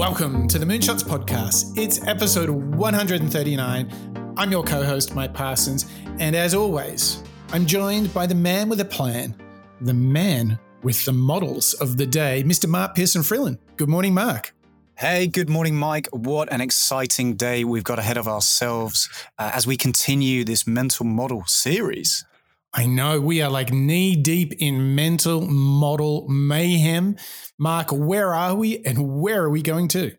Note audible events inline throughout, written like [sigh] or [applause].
Welcome to the Moonshots Podcast. It's episode 139. I'm your co host, Mike Parsons. And as always, I'm joined by the man with a plan, the man with the models of the day, Mr. Mark Pearson Freeland. Good morning, Mark. Hey, good morning, Mike. What an exciting day we've got ahead of ourselves uh, as we continue this mental model series. I know we are like knee deep in mental model mayhem. Mark, where are we and where are we going to?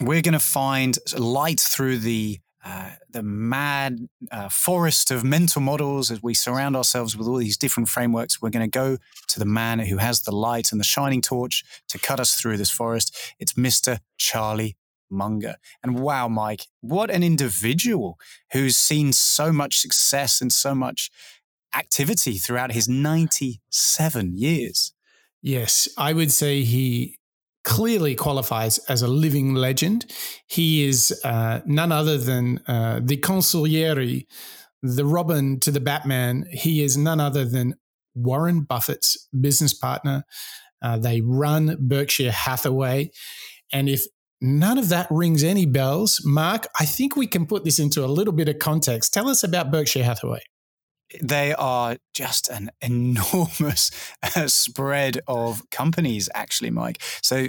We're going to find light through the uh, the mad uh, forest of mental models as we surround ourselves with all these different frameworks. We're going to go to the man who has the light and the shining torch to cut us through this forest. It's Mr. Charlie Munger. And wow, Mike, what an individual who's seen so much success and so much activity throughout his 97 years. Yes, I would say he clearly qualifies as a living legend. He is uh, none other than uh, the consigliere, the Robin to the Batman. He is none other than Warren Buffett's business partner. Uh, they run Berkshire Hathaway. And if none of that rings any bells, Mark, I think we can put this into a little bit of context. Tell us about Berkshire Hathaway they are just an [laughs] enormous uh, spread of companies actually mike. So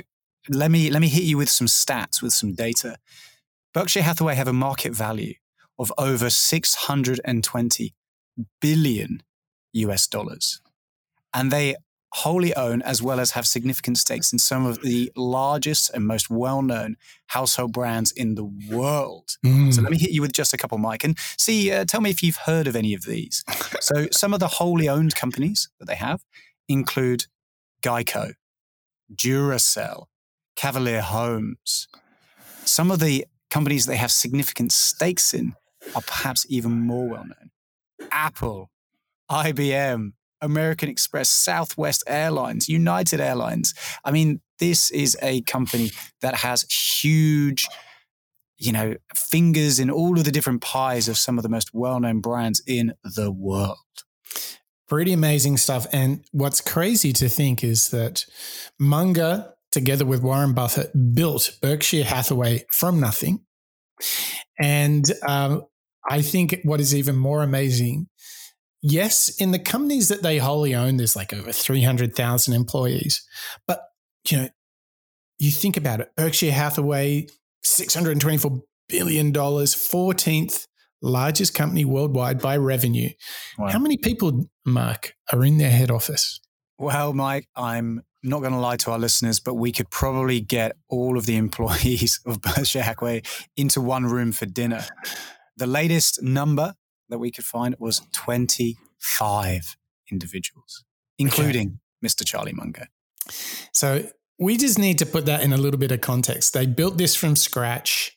let me let me hit you with some stats with some data. Berkshire hathaway have a market value of over 620 billion us dollars and they wholly own as well as have significant stakes in some of the largest and most well-known household brands in the world. Mm. So let me hit you with just a couple, Mike, and see. Uh, tell me if you've heard of any of these. [laughs] so some of the wholly owned companies that they have include Geico, Duracell, Cavalier Homes. Some of the companies they have significant stakes in are perhaps even more well known. Apple, IBM, American Express, Southwest Airlines, United Airlines. I mean, this is a company that has huge, you know, fingers in all of the different pies of some of the most well known brands in the world. Pretty amazing stuff. And what's crazy to think is that Munger, together with Warren Buffett, built Berkshire Hathaway from nothing. And um, I think what is even more amazing yes, in the companies that they wholly own, there's like over 300,000 employees. But, you know, you think about it Berkshire Hathaway, $624 billion, 14th largest company worldwide by revenue. Wow. How many people, Mark, are in their head office? Well, Mike, I'm not going to lie to our listeners, but we could probably get all of the [laughs] employees of Berkshire Hathaway into one room for dinner. The latest number that we could find was 25 individuals, including okay. Mr. Charlie Munger. So we just need to put that in a little bit of context. They built this from scratch.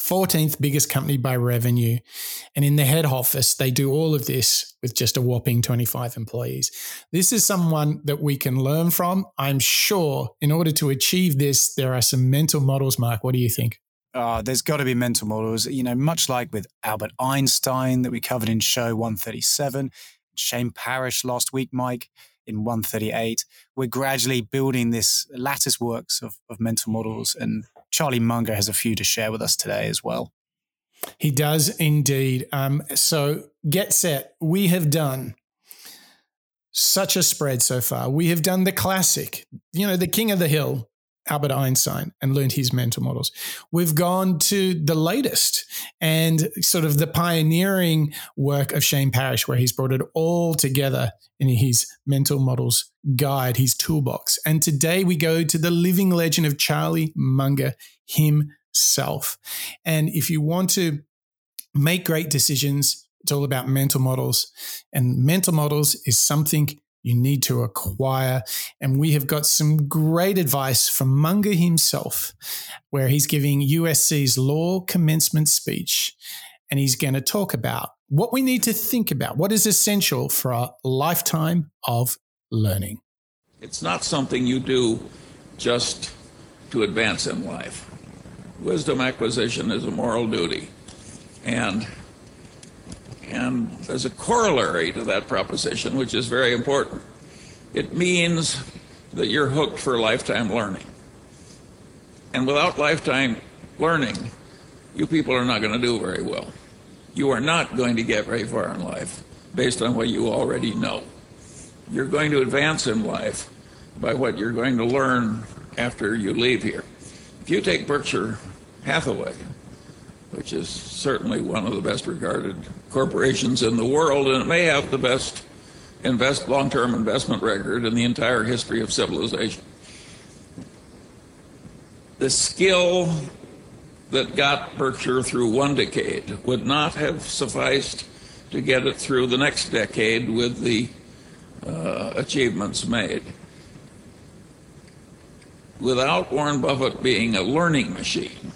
14th biggest company by revenue. And in the head office, they do all of this with just a whopping 25 employees. This is someone that we can learn from. I'm sure in order to achieve this, there are some mental models. Mark, what do you think? Uh, there's got to be mental models, you know, much like with Albert Einstein that we covered in show 137, Shane Parrish last week, Mike, in 138. We're gradually building this lattice works of, of mental models, and Charlie Munger has a few to share with us today as well. He does indeed. Um, so get set. We have done such a spread so far. We have done the classic, you know, the king of the hill, Albert Einstein and learned his mental models. We've gone to the latest and sort of the pioneering work of Shane Parrish, where he's brought it all together in his mental models guide, his toolbox. And today we go to the living legend of Charlie Munger himself. And if you want to make great decisions, it's all about mental models. And mental models is something you need to acquire. And we have got some great advice from Munger himself, where he's giving USC's law commencement speech. And he's going to talk about what we need to think about, what is essential for a lifetime of learning. It's not something you do just to advance in life. Wisdom acquisition is a moral duty. And and there's a corollary to that proposition, which is very important. It means that you're hooked for lifetime learning. And without lifetime learning, you people are not going to do very well. You are not going to get very far in life based on what you already know. You're going to advance in life by what you're going to learn after you leave here. If you take Berkshire Hathaway, which is certainly one of the best regarded corporations in the world, and it may have the best invest long-term investment record in the entire history of civilization. The skill that got Berkshire through one decade would not have sufficed to get it through the next decade with the uh, achievements made. Without Warren Buffett being a learning machine,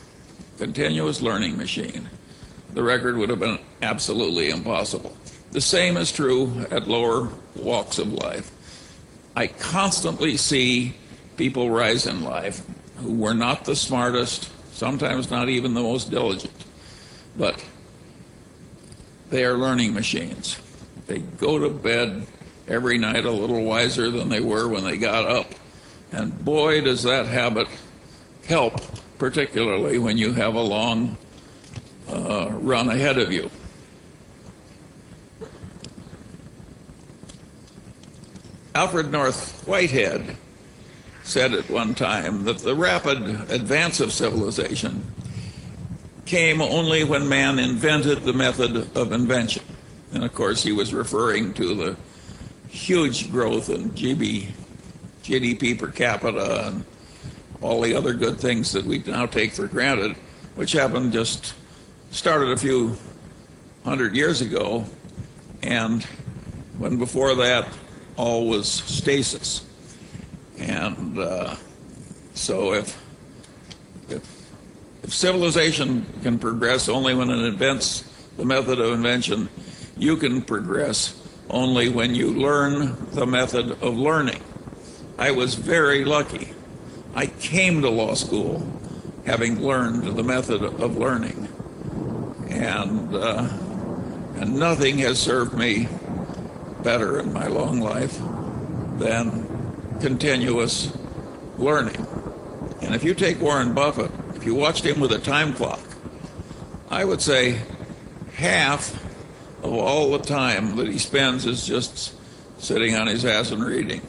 continuous learning machine, the record would have been absolutely impossible. The same is true at lower walks of life. I constantly see people rise in life who were not the smartest, sometimes not even the most diligent, but they are learning machines. They go to bed every night a little wiser than they were when they got up. And boy, does that habit help, particularly when you have a long uh, run ahead of you. Alfred North Whitehead said at one time that the rapid advance of civilization came only when man invented the method of invention. And of course, he was referring to the huge growth in GB, GDP per capita and all the other good things that we now take for granted, which happened just started a few hundred years ago. And when before that, all was stasis. And uh, so if, if, if civilization can progress only when it invents the method of invention, you can progress only when you learn the method of learning. I was very lucky. I came to law school having learned the method of learning. And, uh, and nothing has served me better in my long life than continuous learning. And if you take Warren Buffett, if you watched him with a time clock, I would say half of all the time that he spends is just sitting on his ass and reading.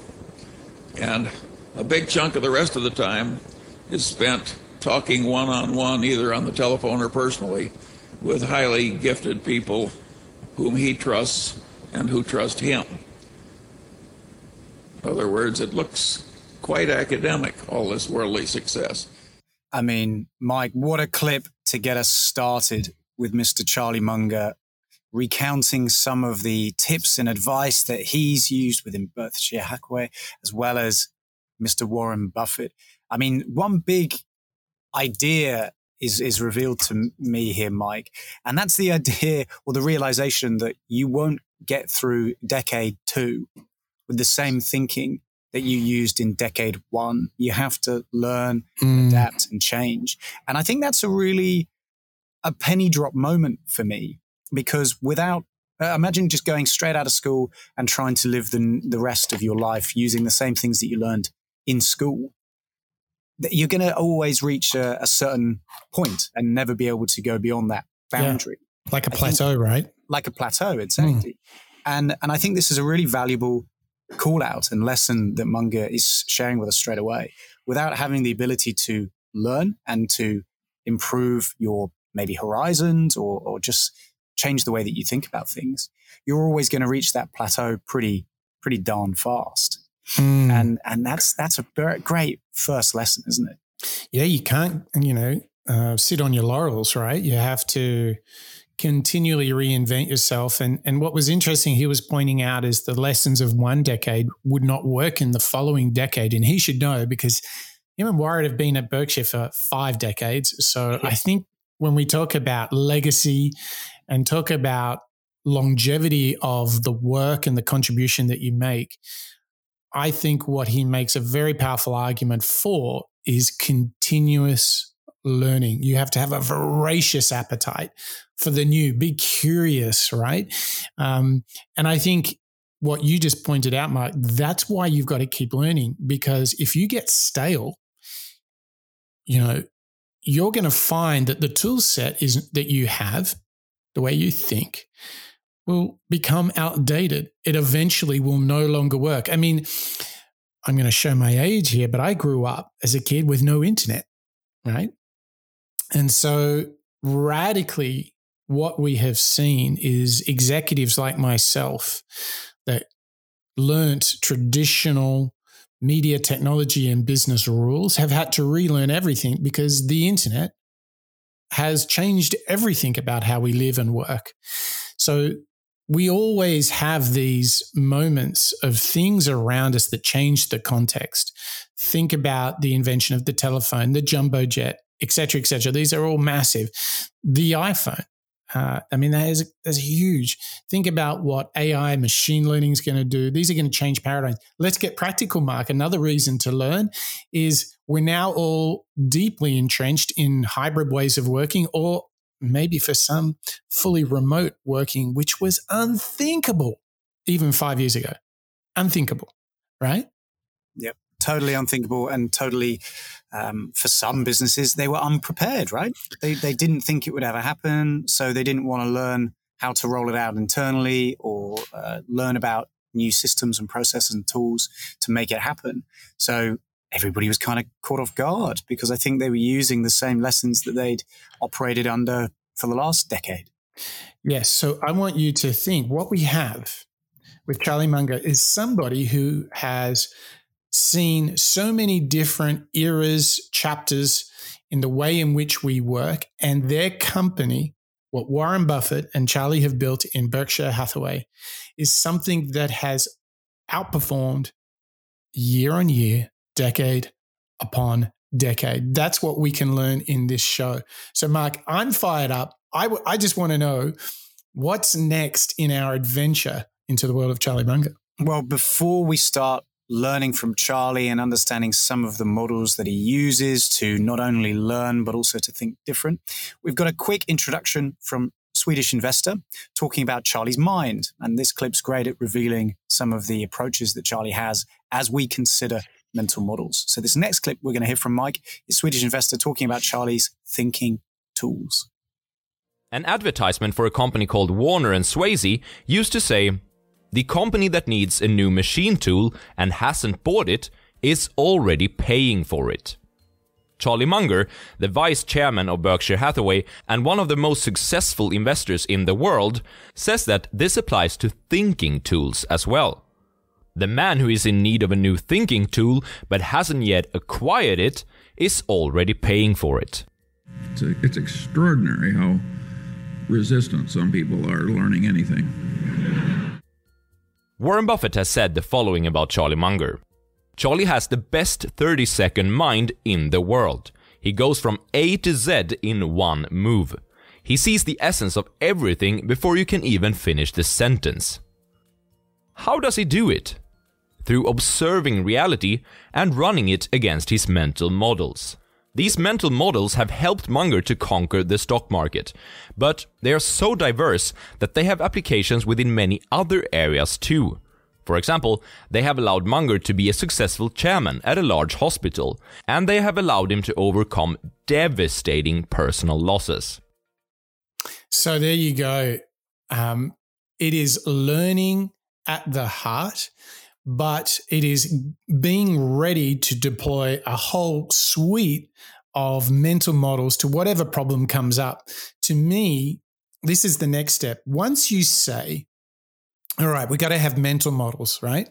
And a big chunk of the rest of the time is spent talking one on one, either on the telephone or personally, with highly gifted people whom he trusts and who trust him. In other words, it looks quite academic, all this worldly success. I mean, Mike, what a clip to get us started with Mr. Charlie Munger recounting some of the tips and advice that he's used within Berkshire Hathaway, as well as Mr. Warren Buffett. I mean, one big idea is is revealed to me here, Mike, and that's the idea or the realization that you won't get through decade two with the same thinking that you used in decade one. You have to learn, mm. adapt, and change. And I think that's a really a penny drop moment for me because without uh, imagine just going straight out of school and trying to live the, the rest of your life using the same things that you learned in school you're going to always reach a, a, certain point and never be able to go beyond that boundary. Yeah. Like a plateau, think, right? Like a plateau, exactly. Mm. And and I think this is a really valuable call out and lesson that Munger is sharing with us straight away. Without having the ability to learn and to improve your maybe horizons or, or just change the way that you think about things, you're always going to reach that plateau pretty pretty darn fast. Mm. And and that's that's a great first lesson, isn't it? Yeah, you can't you know uh, sit on your laurels, right? You have to continually reinvent yourself. And and what was interesting, he was pointing out is the lessons of one decade would not work in the following decade, and he should know because him and Warren have been at Berkshire for five decades. So. I think when we talk about legacy and talk about longevity of the work and the contribution that you make, I think what he makes a very powerful argument for is continuous learning. You have to have a voracious appetite for the new, be curious, right? Um, and I think what you just pointed out, Mark, that's why you've got to keep learning because if you get stale, you know, you're going to find that the tool set is that you have, the way you think, will become outdated. It eventually will no longer work. I mean, I'm going to show my age here, but I grew up as a kid with no internet, right? And so radically what we have seen is executives like myself that learnt traditional media technology and business rules have had to relearn everything because the internet has changed everything about how we live and work. So we always have these moments of things around us that change the context. Think about the invention of the telephone, the jumbo jet, et cetera, et cetera. These are all massive. The iPhone. Uh, I mean, that is, that's huge. Think about what AI, machine learning is going to do. These are going to change paradigms. Let's get practical, Mark. Another reason to learn is we're now all deeply entrenched in hybrid ways of working, or maybe for some, fully remote working, which was unthinkable even five years ago. Unthinkable, right? Yep totally unthinkable and totally um, for some businesses they were unprepared right they, they didn't think it would ever happen so they didn't want to learn how to roll it out internally or uh, learn about new systems and processes and tools to make it happen so everybody was kind of caught off guard because i think they were using the same lessons that they'd operated under for the last decade. Yes so i want you to think what we have with charlie munger is somebody who has seen so many different eras, chapters in the way in which we work, and their company, what Warren Buffett and Charlie have built in Berkshire Hathaway, is something that has outperformed year on year, decade upon decade. That's what we can learn in this show. So, Mark, I'm fired up. I, w- I just want to know what's next in our adventure into the world of Charlie Munger. Well, before we start learning from Charlie and understanding some of the models that he uses to not only learn, but also to think different. We've got a quick introduction from Swedish investor talking about Charlie's mind. And this clip's great at revealing some of the approaches that Charlie has as we consider mental models. So, this next clip we're going to hear from Mike is Swedish investor talking about Charlie's thinking tools. An advertisement for a company called Warner and Swasey used to say, the company that needs a new machine tool and hasn't bought it is already paying for it. Charlie Munger, the vice chairman of Berkshire Hathaway and one of the most successful investors in the world, says that this applies to thinking tools as well. The man who is in need of a new thinking tool but hasn't yet acquired it is already paying for it. It's, a, it's extraordinary how resistant some people are learning anything. Warren Buffett has said the following about Charlie Munger. Charlie has the best 30 second mind in the world. He goes from A to Z in one move. He sees the essence of everything before you can even finish the sentence. How does he do it? Through observing reality and running it against his mental models. These mental models have helped Munger to conquer the stock market, but they are so diverse that they have applications within many other areas too. For example, they have allowed Munger to be a successful chairman at a large hospital, and they have allowed him to overcome devastating personal losses. So there you go. Um, it is learning at the heart but it is being ready to deploy a whole suite of mental models to whatever problem comes up. To me, this is the next step. Once you say, all right, we got to have mental models, right?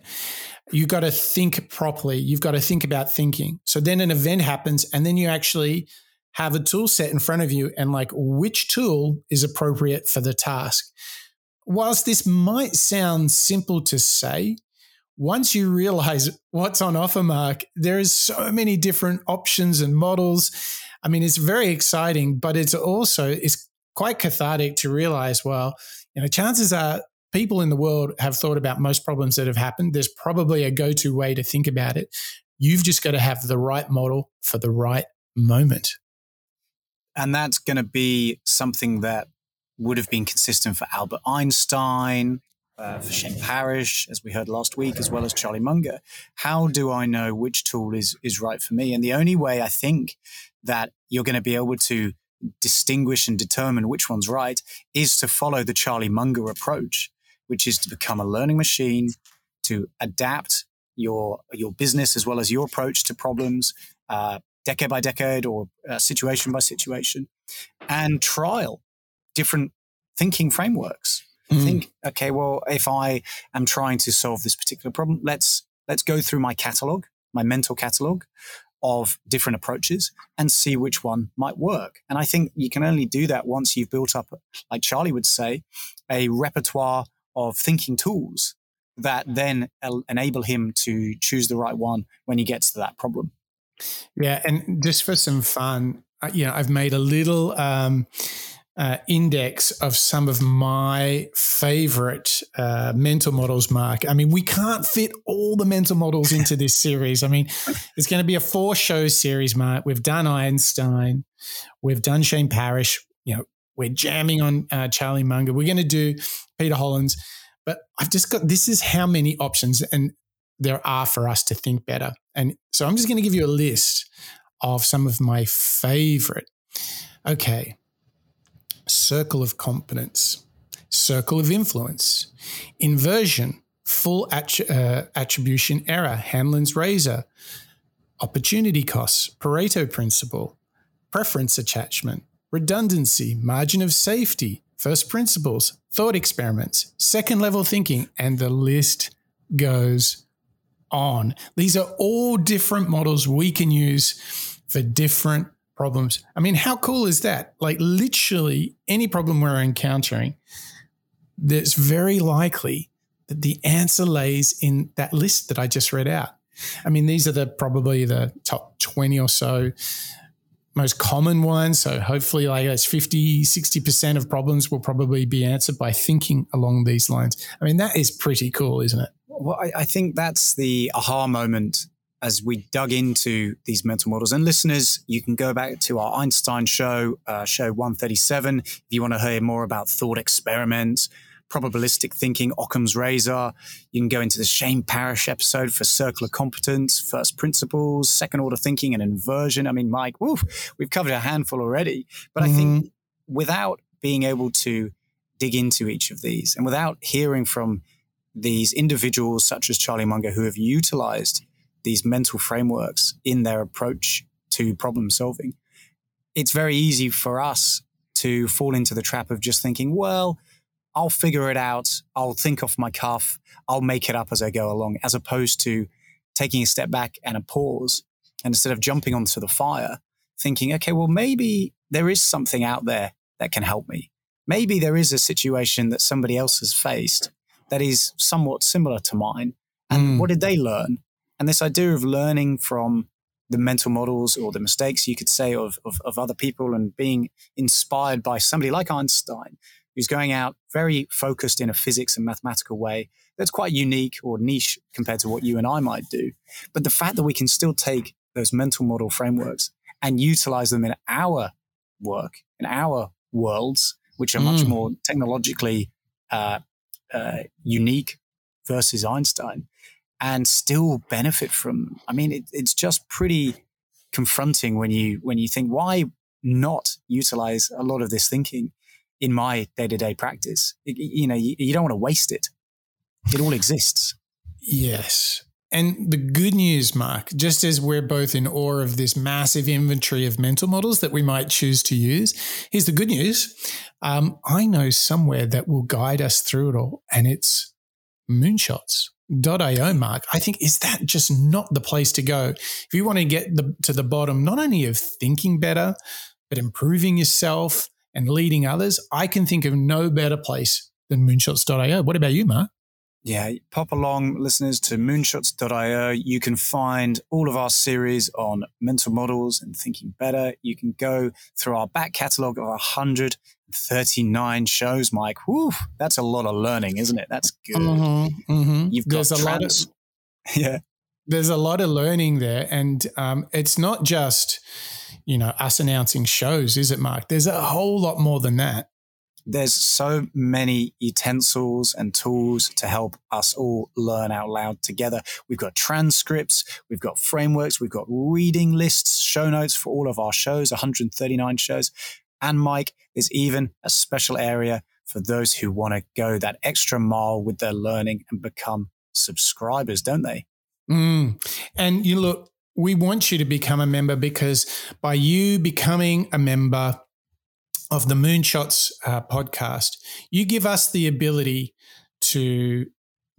You've got to think properly. You've got to think about thinking. So then an event happens, and then you actually have a tool set in front of you and like which tool is appropriate for the task. Whilst this might sound simple to say, once you realize what's on offer, Mark, there is so many different options and models. I mean, it's very exciting, but it's also it's quite cathartic to realize, well, you know, chances are people in the world have thought about most problems that have happened. There's probably a go-to way to think about it. You've just got to have the right model for the right moment. And that's going to be something that would have been consistent for Albert Einstein, uh, for Shane Parrish, as we heard last week, as well as Charlie Munger. How do I know which tool is is right for me? And the only way I think that you're going to be able to distinguish and determine which one's right is to follow the Charlie Munger approach, which is to become a learning machine, to adapt your your business as well as your approach to problems, uh, decade by decade or uh, situation by situation, and trial different thinking frameworks. Mm. Think, okay, well, if I am trying to solve this particular problem, let's let's go through my catalog, my mental catalog of different approaches and see which one might work. And I think you can only do that once you've built up, like Charlie would say, a repertoire of thinking tools that then enable him to choose the right one when he gets to that problem. Yeah, and just for some fun, uh, you know, I've made a little um, uh, index of some of my favorite uh, mental models, Mark. I mean, we can't fit all the mental models into this [laughs] series. I mean, it's going to be a four show series, Mark. We've done Einstein, we've done Shane Parrish, you know, we're jamming on uh, Charlie Munger, we're going to do Peter Hollins. But I've just got this is how many options and there are for us to think better. And so I'm just going to give you a list of some of my favorite. Okay, circle of competence, circle of influence, inversion, full uh, attribution error, Hanlon's razor, opportunity costs, Pareto principle, preference attachment, redundancy, margin of safety, first principles, thought experiments, second level thinking, and the list goes on. These are all different models we can use for different problems. I mean, how cool is that? Like, literally, any problem we're encountering, there's very likely that the answer lays in that list that I just read out. I mean, these are the probably the top 20 or so most common ones. So hopefully like that's 50, 60% of problems will probably be answered by thinking along these lines. I mean, that is pretty cool, isn't it? Well, I, I think that's the aha moment as we dug into these mental models. And listeners, you can go back to our Einstein show, uh, show 137, if you want to hear more about thought experiments, probabilistic thinking, Occam's razor. You can go into the Shane Parrish episode for circle of competence, first principles, second order thinking, and inversion. I mean, Mike, woof, we've covered a handful already. But mm-hmm. I think mm-hmm. without being able to dig into each of these and without hearing from these individuals such as Charlie Munger who have utilized these mental frameworks in their approach to problem solving, it's very easy for us to fall into the trap of just thinking, well, I'll figure it out. I'll think off my cuff. I'll make it up as I go along, as opposed to taking a step back and a pause. And instead of jumping onto the fire, thinking, okay, well, maybe there is something out there that can help me. Maybe there is a situation that somebody else has faced that is somewhat similar to mine. And mm. what did they learn? And this idea of learning from the mental models or the mistakes you could say of, of, of, other people and being inspired by somebody like Einstein, who's going out very focused in a physics and mathematical way that's quite unique or niche compared to what you and I might do. But the fact that we can still take those mental model frameworks and utilize them in our work, in our worlds, which are much mm. more technologically uh, uh, unique versus Einstein, and still benefit from. I mean, it, it's just pretty confronting when you when you think why not utilize a lot of this thinking in my day to day practice. It, you know, you, you don't want to waste it. It all exists. Yes. And the good news, Mark, just as we're both in awe of this massive inventory of mental models that we might choose to use, here's the good news. Um, I know somewhere that will guide us through it all, and it's moonshots. .io mark i think is that just not the place to go? If you want to get the, to the bottom not only of thinking better but improving yourself and leading others i can think of no better place than moonshots.io what about you mark yeah, pop along, listeners, to moonshots.io. You can find all of our series on mental models and thinking better. You can go through our back catalogue of 139 shows, Mike. Whew, that's a lot of learning, isn't it? That's good. Mm-hmm, mm-hmm. You've got There's trans- a lot of, yeah. There's a lot of learning there. And um, it's not just, you know, us announcing shows, is it, Mark? There's a whole lot more than that. There's so many utensils and tools to help us all learn out loud together. We've got transcripts, we've got frameworks, we've got reading lists, show notes for all of our shows, 139 shows. And Mike, there's even a special area for those who want to go that extra mile with their learning and become subscribers, don't they? Mm. And you look, we want you to become a member because by you becoming a member of the Moonshots uh, podcast, you give us the ability to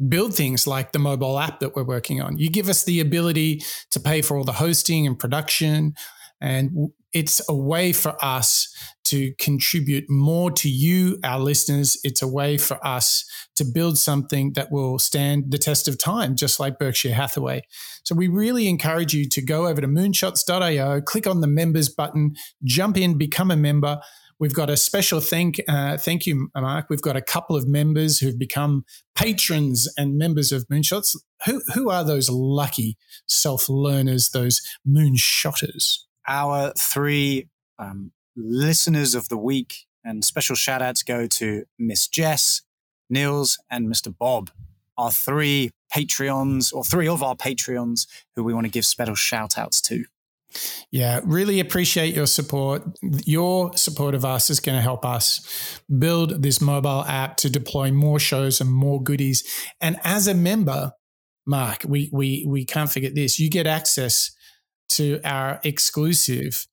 build things like the mobile app that we're working on. You give us the ability to pay for all the hosting and production. And it's a way for us to contribute more to you, our listeners. It's a way for us to build something that will stand the test of time, just like Berkshire Hathaway. So we really encourage you to go over to moonshots.io, click on the members button, jump in, become a member. We've got a special thank uh, thank you, Mark. We've got a couple of members who've become patrons and members of Moonshots. Who who are those lucky self learners, those moonshotters? Our three um, listeners of the week, and special shout outs go to Miss Jess, Nils, and Mr. Bob. Our three Patreons, or three of our Patreons, who we want to give special shout outs to. Yeah, really appreciate your support. Your support of us is going to help us build this mobile app to deploy more shows and more goodies. And as a member, Mark, we we we can't forget this. You get access to our exclusive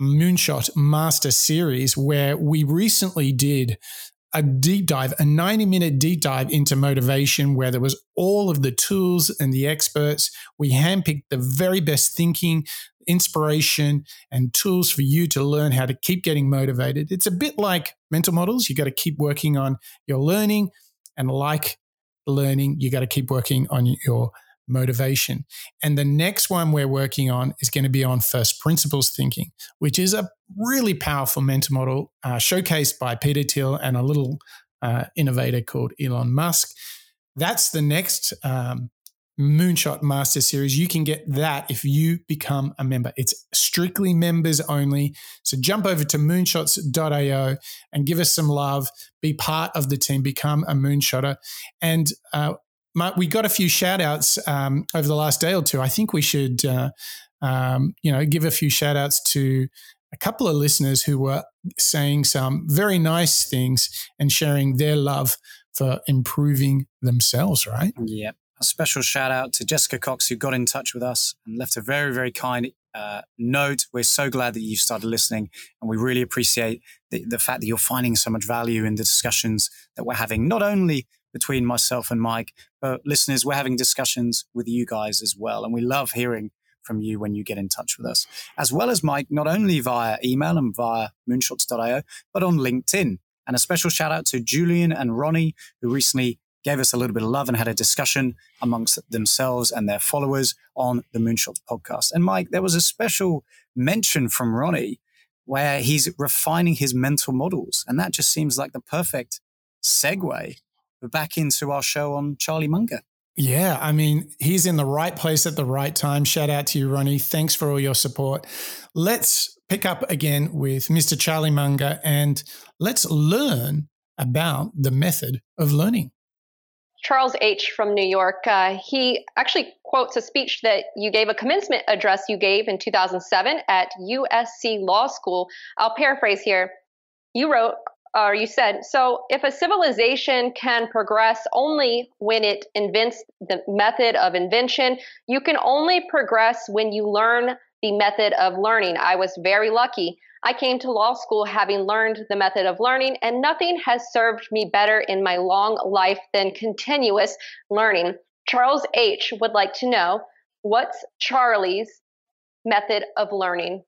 Moonshot Master Series, where we recently did a deep dive, a 90 minute deep dive into motivation, where there was all of the tools and the experts. We handpicked the very best thinking, inspiration, and tools for you to learn how to keep getting motivated. It's a bit like mental models. You got to keep working on your learning. And like learning, you got to keep working on your motivation. And the next one we're working on is going to be on first principles thinking, which is a really powerful mental model uh, showcased by Peter Thiel and a little uh, innovator called Elon Musk. That's the next um, Moonshot Master Series. You can get that if you become a member. It's strictly members only. So jump over to moonshots.io and give us some love. Be part of the team, become a moonshotter. And uh, we got a few shout outs um, over the last day or two. I think we should, uh, um, you know, give a few shout outs to a couple of listeners who were saying some very nice things and sharing their love for improving themselves, right? Yep. A special shout out to Jessica Cox, who got in touch with us and left a very, very kind uh, note. We're so glad that you've started listening, and we really appreciate the, the fact that you're finding so much value in the discussions that we're having, not only between myself and Mike. But listeners, we're having discussions with you guys as well. And we love hearing from you when you get in touch with us, as well as Mike, not only via email and via moonshots.io, but on LinkedIn. And a special shout out to Julian and Ronnie, who recently gave us a little bit of love and had a discussion amongst themselves and their followers on the Moonshot podcast. And Mike, there was a special mention from Ronnie where he's refining his mental models. And that just seems like the perfect segue back into our show on Charlie Munger. Yeah, I mean, he's in the right place at the right time. Shout out to you, Ronnie. Thanks for all your support. Let's pick up again with Mr. Charlie Munger and let's learn about the method of learning. Charles H. from New York, uh, he actually quotes a speech that you gave, a commencement address you gave in 2007 at USC Law School. I'll paraphrase here. You wrote, or you said, so if a civilization can progress only when it invents the method of invention, you can only progress when you learn the method of learning. I was very lucky. I came to law school having learned the method of learning, and nothing has served me better in my long life than continuous learning. Charles H. would like to know what's Charlie's method of learning?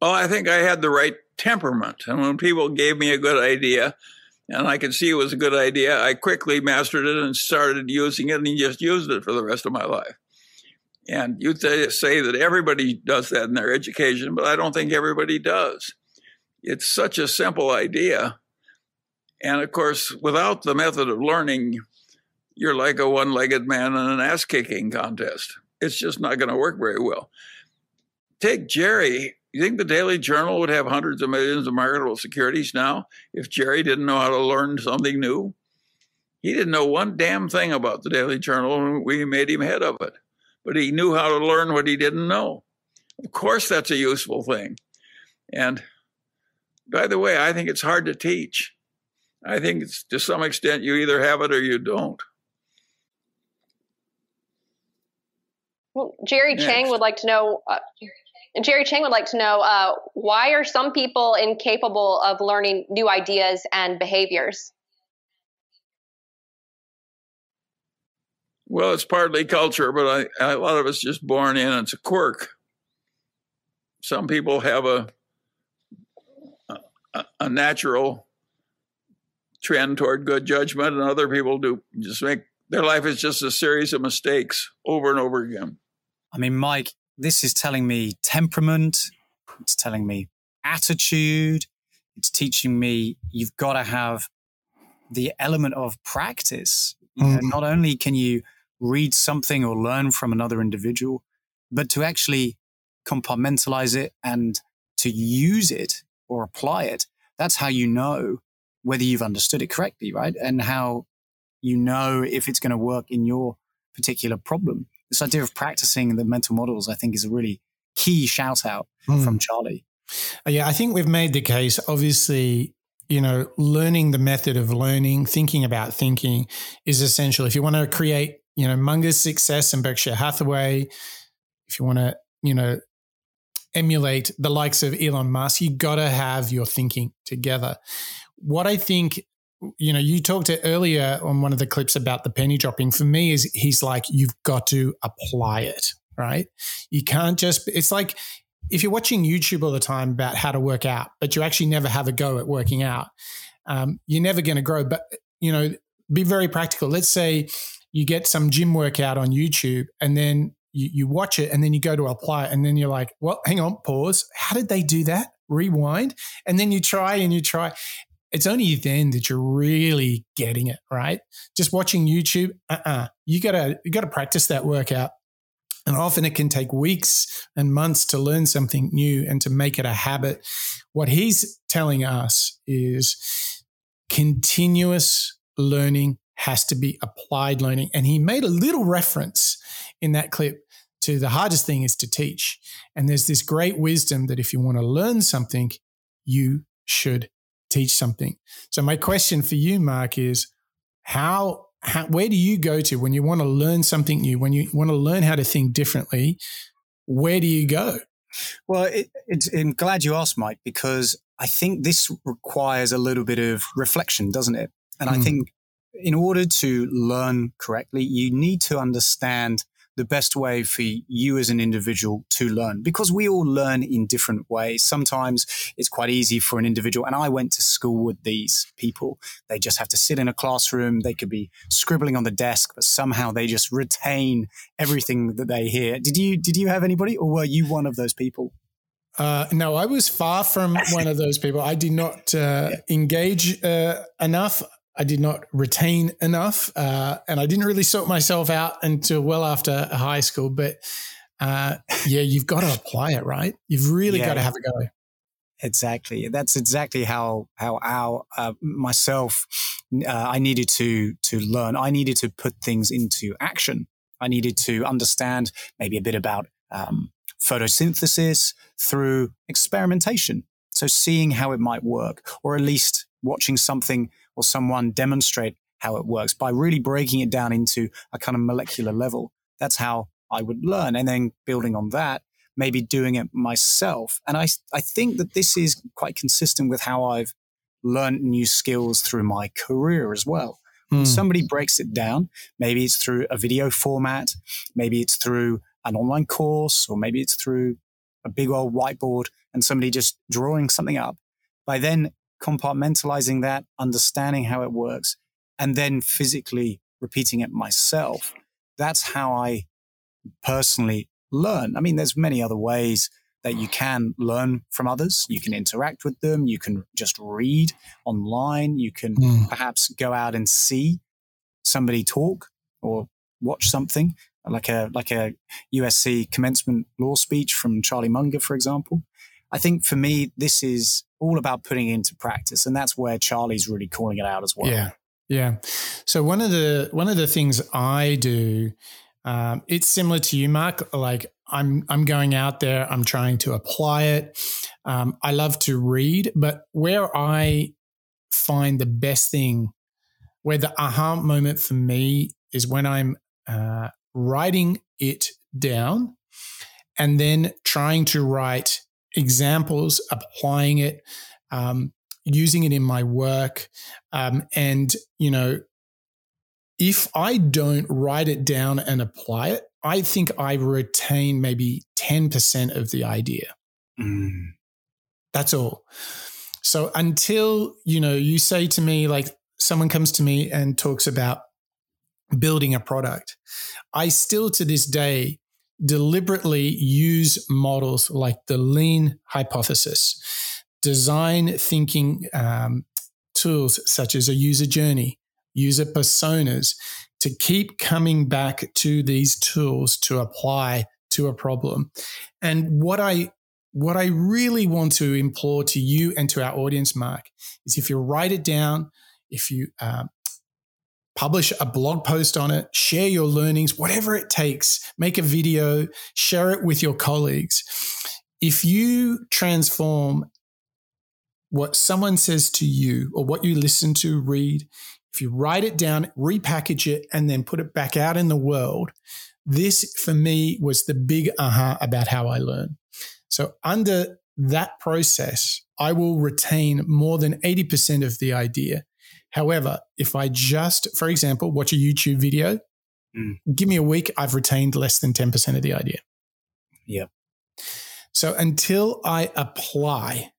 Well, I think I had the right temperament. And when people gave me a good idea and I could see it was a good idea, I quickly mastered it and started using it and just used it for the rest of my life. And you'd say that everybody does that in their education, but I don't think everybody does. It's such a simple idea. And of course, without the method of learning, you're like a one legged man in an ass kicking contest. It's just not going to work very well. Take Jerry You think the Daily Journal would have hundreds of millions of marketable securities now if Jerry didn't know how to learn something new? He didn't know one damn thing about the Daily Journal when we made him head of it, but he knew how to learn what he didn't know. Of course, that's a useful thing. And by the way, I think it's hard to teach. I think it's to some extent you either have it or you don't. Well, Jerry Next. Chang would like to know. Uh, Jerry Chang would like to know uh, why are some people incapable of learning new ideas and behaviors? Well, it's partly culture, but I, a lot of it's just born in. It's a quirk. Some people have a a, a natural trend toward good judgment, and other people do just make their life is just a series of mistakes over and over again. I mean, Mike, this is telling me temperament. It's telling me attitude. It's teaching me you've got to have the element of practice. You know, mm. Not only can you read something or learn from another individual, but to actually compartmentalize it and to use it or apply it. That's how you know whether you've understood it correctly, right? And how you know if it's going to work in your particular problem. This idea of practicing the mental models, I think, is a really key shout out mm. from Charlie. Uh, yeah, I think we've made the case. Obviously, you know, learning the method of learning, thinking about thinking is essential. If you want to create you know, Munger's success and Berkshire Hathaway, if you want to, you know, emulate the likes of Elon Musk, you got to have your thinking together. What I think, you know, you talked to earlier on one of the clips about the penny dropping. For me, is he's like, you've got to apply it, right? You can't just. It's like if you're watching YouTube all the time about how to work out, but you actually never have a go at working out, um, you're never going to grow. But you know, be very practical. Let's say you get some gym workout on YouTube and then you, you watch it and then you go to apply it and then you're like, well, hang on, pause. How did they do that? Rewind. And then you try and you try. It's only then that you're really getting it, right? Just watching YouTube, uh-uh. You gotta you gotta practice that workout. And often it can take weeks and months to learn something new and to make it a habit. What he's telling us is continuous learning has to be applied learning. And he made a little reference in that clip to the hardest thing is to teach. And there's this great wisdom that if you want to learn something, you should teach something. So my question for you, Mark, is how, how where do you go to when you want to learn something new, when you want to learn how to think differently? Where do you go? Well, it, I'm glad you asked, Mike, because I think this requires a little bit of reflection, doesn't it? And mm. I hmm. think in order to learn correctly, you need to understand the best way for you as an individual to learn because we all learn in different ways. Sometimes it's quite easy for an individual. And I went to school with these people. They just have to sit in a classroom. They could be scribbling on the desk, but somehow they just retain everything that they hear. Did you, did you have anybody or were you one of those people? Uh, no, I was far from [laughs] one of those people. I did not uh, engage uh, enough. I did not retain enough, uh, and I didn't really sort myself out until well after high school. But uh, [laughs] yeah, you've got to apply it, right? You've really yeah, got to have a go. Exactly. That's exactly how how our uh, myself uh, I needed to to learn. I needed to put things into action. I needed to understand maybe a bit about um, photosynthesis through experimentation. So seeing how it might work, or at least watching something or someone demonstrate how it works by really breaking it down into a kind of molecular level. That's how I would learn. And then building on that, maybe doing it myself. And I, I think that this is quite consistent with how I've learned new skills through my career as well. When hmm. somebody breaks it down, maybe it's through a video format, maybe it's through an online course, or maybe it's through a big old whiteboard and somebody just drawing something up. By then compartmentalizing that, understanding how it works, and then physically repeating it myself. That's how I personally learn. I mean, there's many other ways that you can learn from others. You can interact with them. You can just read online. You can mm. perhaps go out and see somebody talk or watch something like a like a USC commencement law speech from Charlie Munger, for example. I think for me, this is all about putting into practice. And that's where Charlie's really calling it out as well. Yeah. Yeah. So one of the one of the things I do, um, it's similar to you, Mark. Like I'm I'm going out there, I'm trying to apply it. Um, I love to read, but where I find the best thing, where the aha moment for me is when I'm uh, writing it down and then trying to write examples, applying it, um, using it in my work. Um, and, you know, if I don't write it down and apply it, I think I retain maybe 10% of the idea. Mm. That's all. So until, you know, you say to me, like someone comes to me and talks about building a product, I still to this day deliberately use models like the lean hypothesis, design thinking um, tools such as a user journey, user personas, to keep coming back to these tools to apply to a problem. And what I what I really want to implore to you and to our audience, Mark, is if you write it down, if you um, publish a blog post on it, share your learnings, whatever it takes, make a video, share it with your colleagues. If you transform what someone says to you or what you listen to, read, if you write it down, repackage it, and then put it back out in the world, this for me was the big aha about how I learn. So, under that process, I will retain more than 80% of the idea However, if I just, for example, watch a YouTube video, mm. give me a week, I've retained less than 10% of the idea. Yeah. So until I apply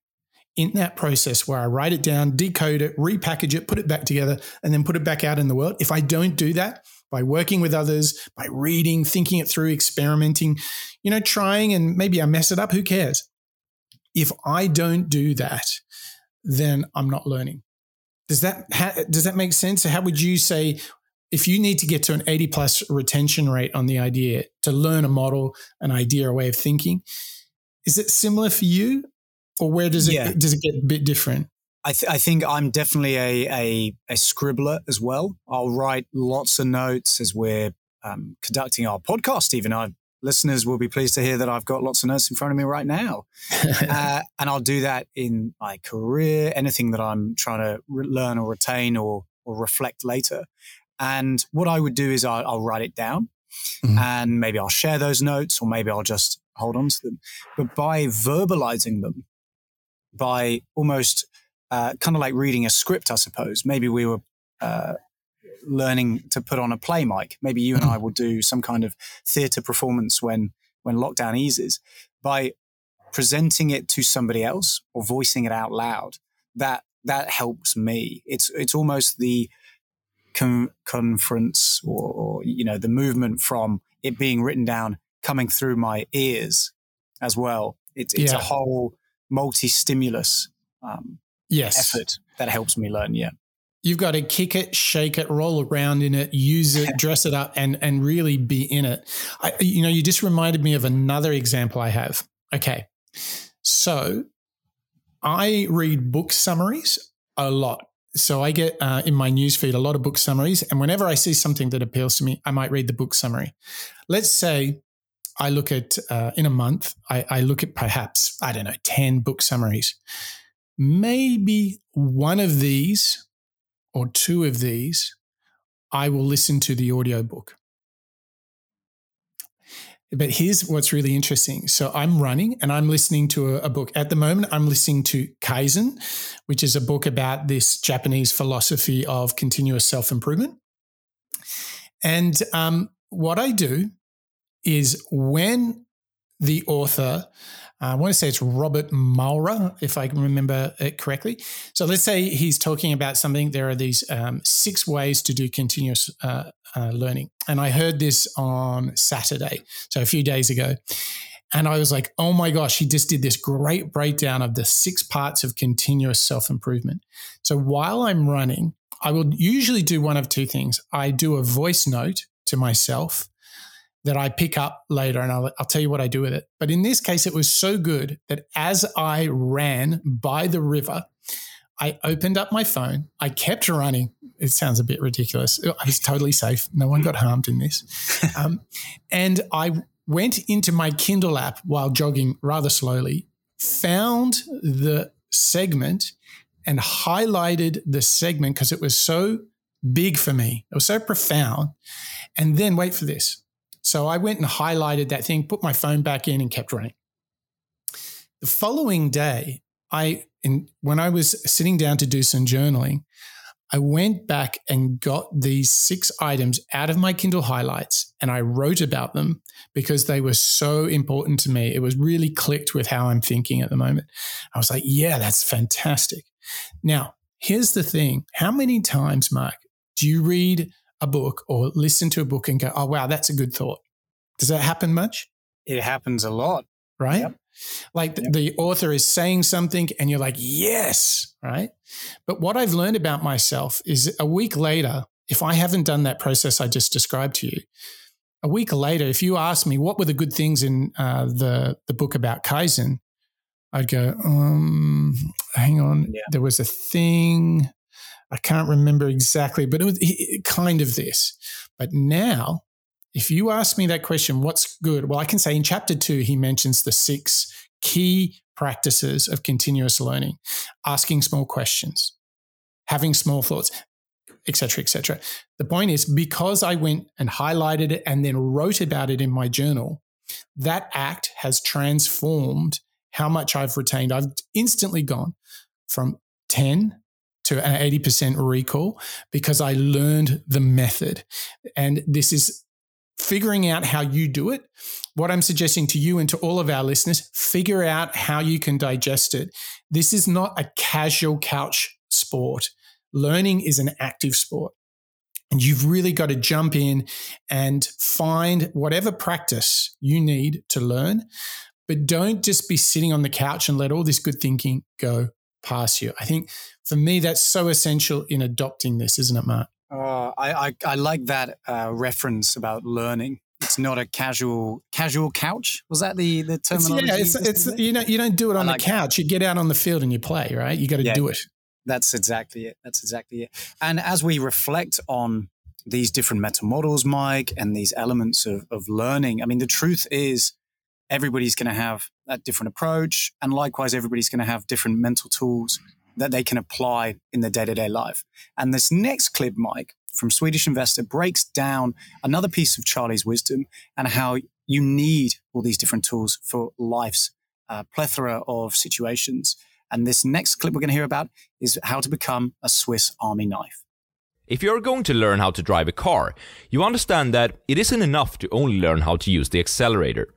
in that process where I write it down, decode it, repackage it, put it back together, and then put it back out in the world, if I don't do that, by working with others, by reading, thinking it through, experimenting, you know, trying and maybe I mess it up, who cares? If I don't do that, then I'm not learning. Does that ha- does that make sense? How would you say if you need to get to an 80 plus retention rate on the idea to learn a model, an idea, a way of thinking, is it similar for you, or where does it yeah. does it get a bit different? I, th- I, think I'm definitely a, a, a scribbler as well. I'll write lots of notes as we're um, conducting our podcast. Even I listeners will be pleased to hear that I've got lots of notes in front of me right now. [laughs] uh, and I'll do that in my career, anything that I'm trying to re- learn or retain or, or reflect later. And what I would do is I'll, I'll write it down mm-hmm. and maybe I'll share those notes or maybe I'll just hold on to them. But by verbalizing them, by almost uh, kind of like reading a script, I suppose, maybe we were uh, learning to put on a play, Mike. Maybe you and I will do some kind of theatre performance when when lockdown eases by presenting it to somebody else or voicing it out loud. That that helps me. It's it's almost the con- conference or, or you know the movement from it being written down coming through my ears as well. It, it's yeah. a whole multi-stimulus um, yes. effort that helps me learn. Yeah. You've got to kick it, shake it, roll around in it, use it, [laughs] dress it up, and and really be in it. I, you know, you just reminded me of another example I have. Okay, so I read book summaries a lot. So I get uh, in my newsfeed a lot of book summaries, and whenever I see something that appeals to me, I might read the book summary. Let's say I look at uh, in a month, I, I look at perhaps I don't know ten book summaries. Maybe one of these or two of these, I will listen to the audiobook. But here's what's really interesting. So I'm running and I'm listening to a, a, book. At the moment, I'm listening to Kaizen, which is a book about this Japanese philosophy of continuous self improvement. And um, what I do is when the author I want to say it's Robert Maurer, if I can remember it correctly. So let's say he's talking about something. There are these um, six ways to do continuous uh, uh, learning. And I heard this on Saturday, so a few days ago. And I was like, oh my gosh, he just did this great breakdown of the six parts of continuous self improvement. So while I'm running, I will usually do one of two things. I do a voice note to myself that I pick up later and I'll, I'll tell you what I do with it. But in this case, it was so good that as I ran by the river, I opened up my phone. I kept running. It sounds a bit ridiculous. I was totally safe. No one got harmed in this. [laughs] Um, and I went into my Kindle app while jogging rather slowly, found the segment and highlighted the segment because it was so big for me. It was so profound. And then, wait for this. So I went and highlighted that thing, put my phone back in, and kept running. The following day, I in, when I was sitting down to do some journaling, I went back and got these six items out of my Kindle highlights and I wrote about them because they were so important to me. It was really clicked with how I'm thinking at the moment. I was like, yeah, that's fantastic. Now, here's the thing how many times, Mark, do you read a book or listen to a book and go, oh, wow, that's a good thought? Does that happen much? It happens a lot. Right? Yep. Like yep. the author is saying something and you're like, yes, right? But what I've learned about myself is a week later, if I haven't done that process I just described to you, a week later, if you ask me what were the good things in uh, the the book about Kaizen, I'd go, um, hang on, yeah. there was a thing. I can't remember exactly, but it was kind of this. But now if you ask me that question, what's good? Well, I can say in chapter two, he mentions the six key practices of continuous learning asking small questions, having small thoughts, etc., etc. The point is, because I went and highlighted it and then wrote about it in my journal, that act has transformed how much I've retained. I've instantly gone from 10 to an 80% recall because I learned the method. And this is figuring out how you do it. What I'm suggesting to you and to all of our listeners, figure out how you can digest it. This is not a casual couch sport. Learning is an active sport. And you've really got to jump in and find whatever practice you need to learn. But don't just be sitting on the couch and let all this good thinking go past you. I think for me, that's so essential in adopting this, isn't it, Mark? Uh, I, I, I like that uh, reference about learning. It's not a casual casual couch. Was that the the terminology? It's, yeah, it's, it's you know you don't do it on like the couch. That. You get out on the field and you play, right? You got to yeah, do it. That's exactly it. That's exactly it. And as we reflect on these different meta models, Mike, and these elements of, of learning, I mean, the truth is everybody's going to have a different approach, and likewise, everybody's going to have different mental tools that they can apply in their day to day life. And this next clip, Mike, from Swedish Investor, breaks down another piece of Charlie's wisdom and how you need all these different tools for life's uh, plethora of situations. And this next clip we're going to hear about is how to become a Swiss Army knife. If you're going to learn how to drive a car, you understand that it isn't enough to only learn how to use the accelerator.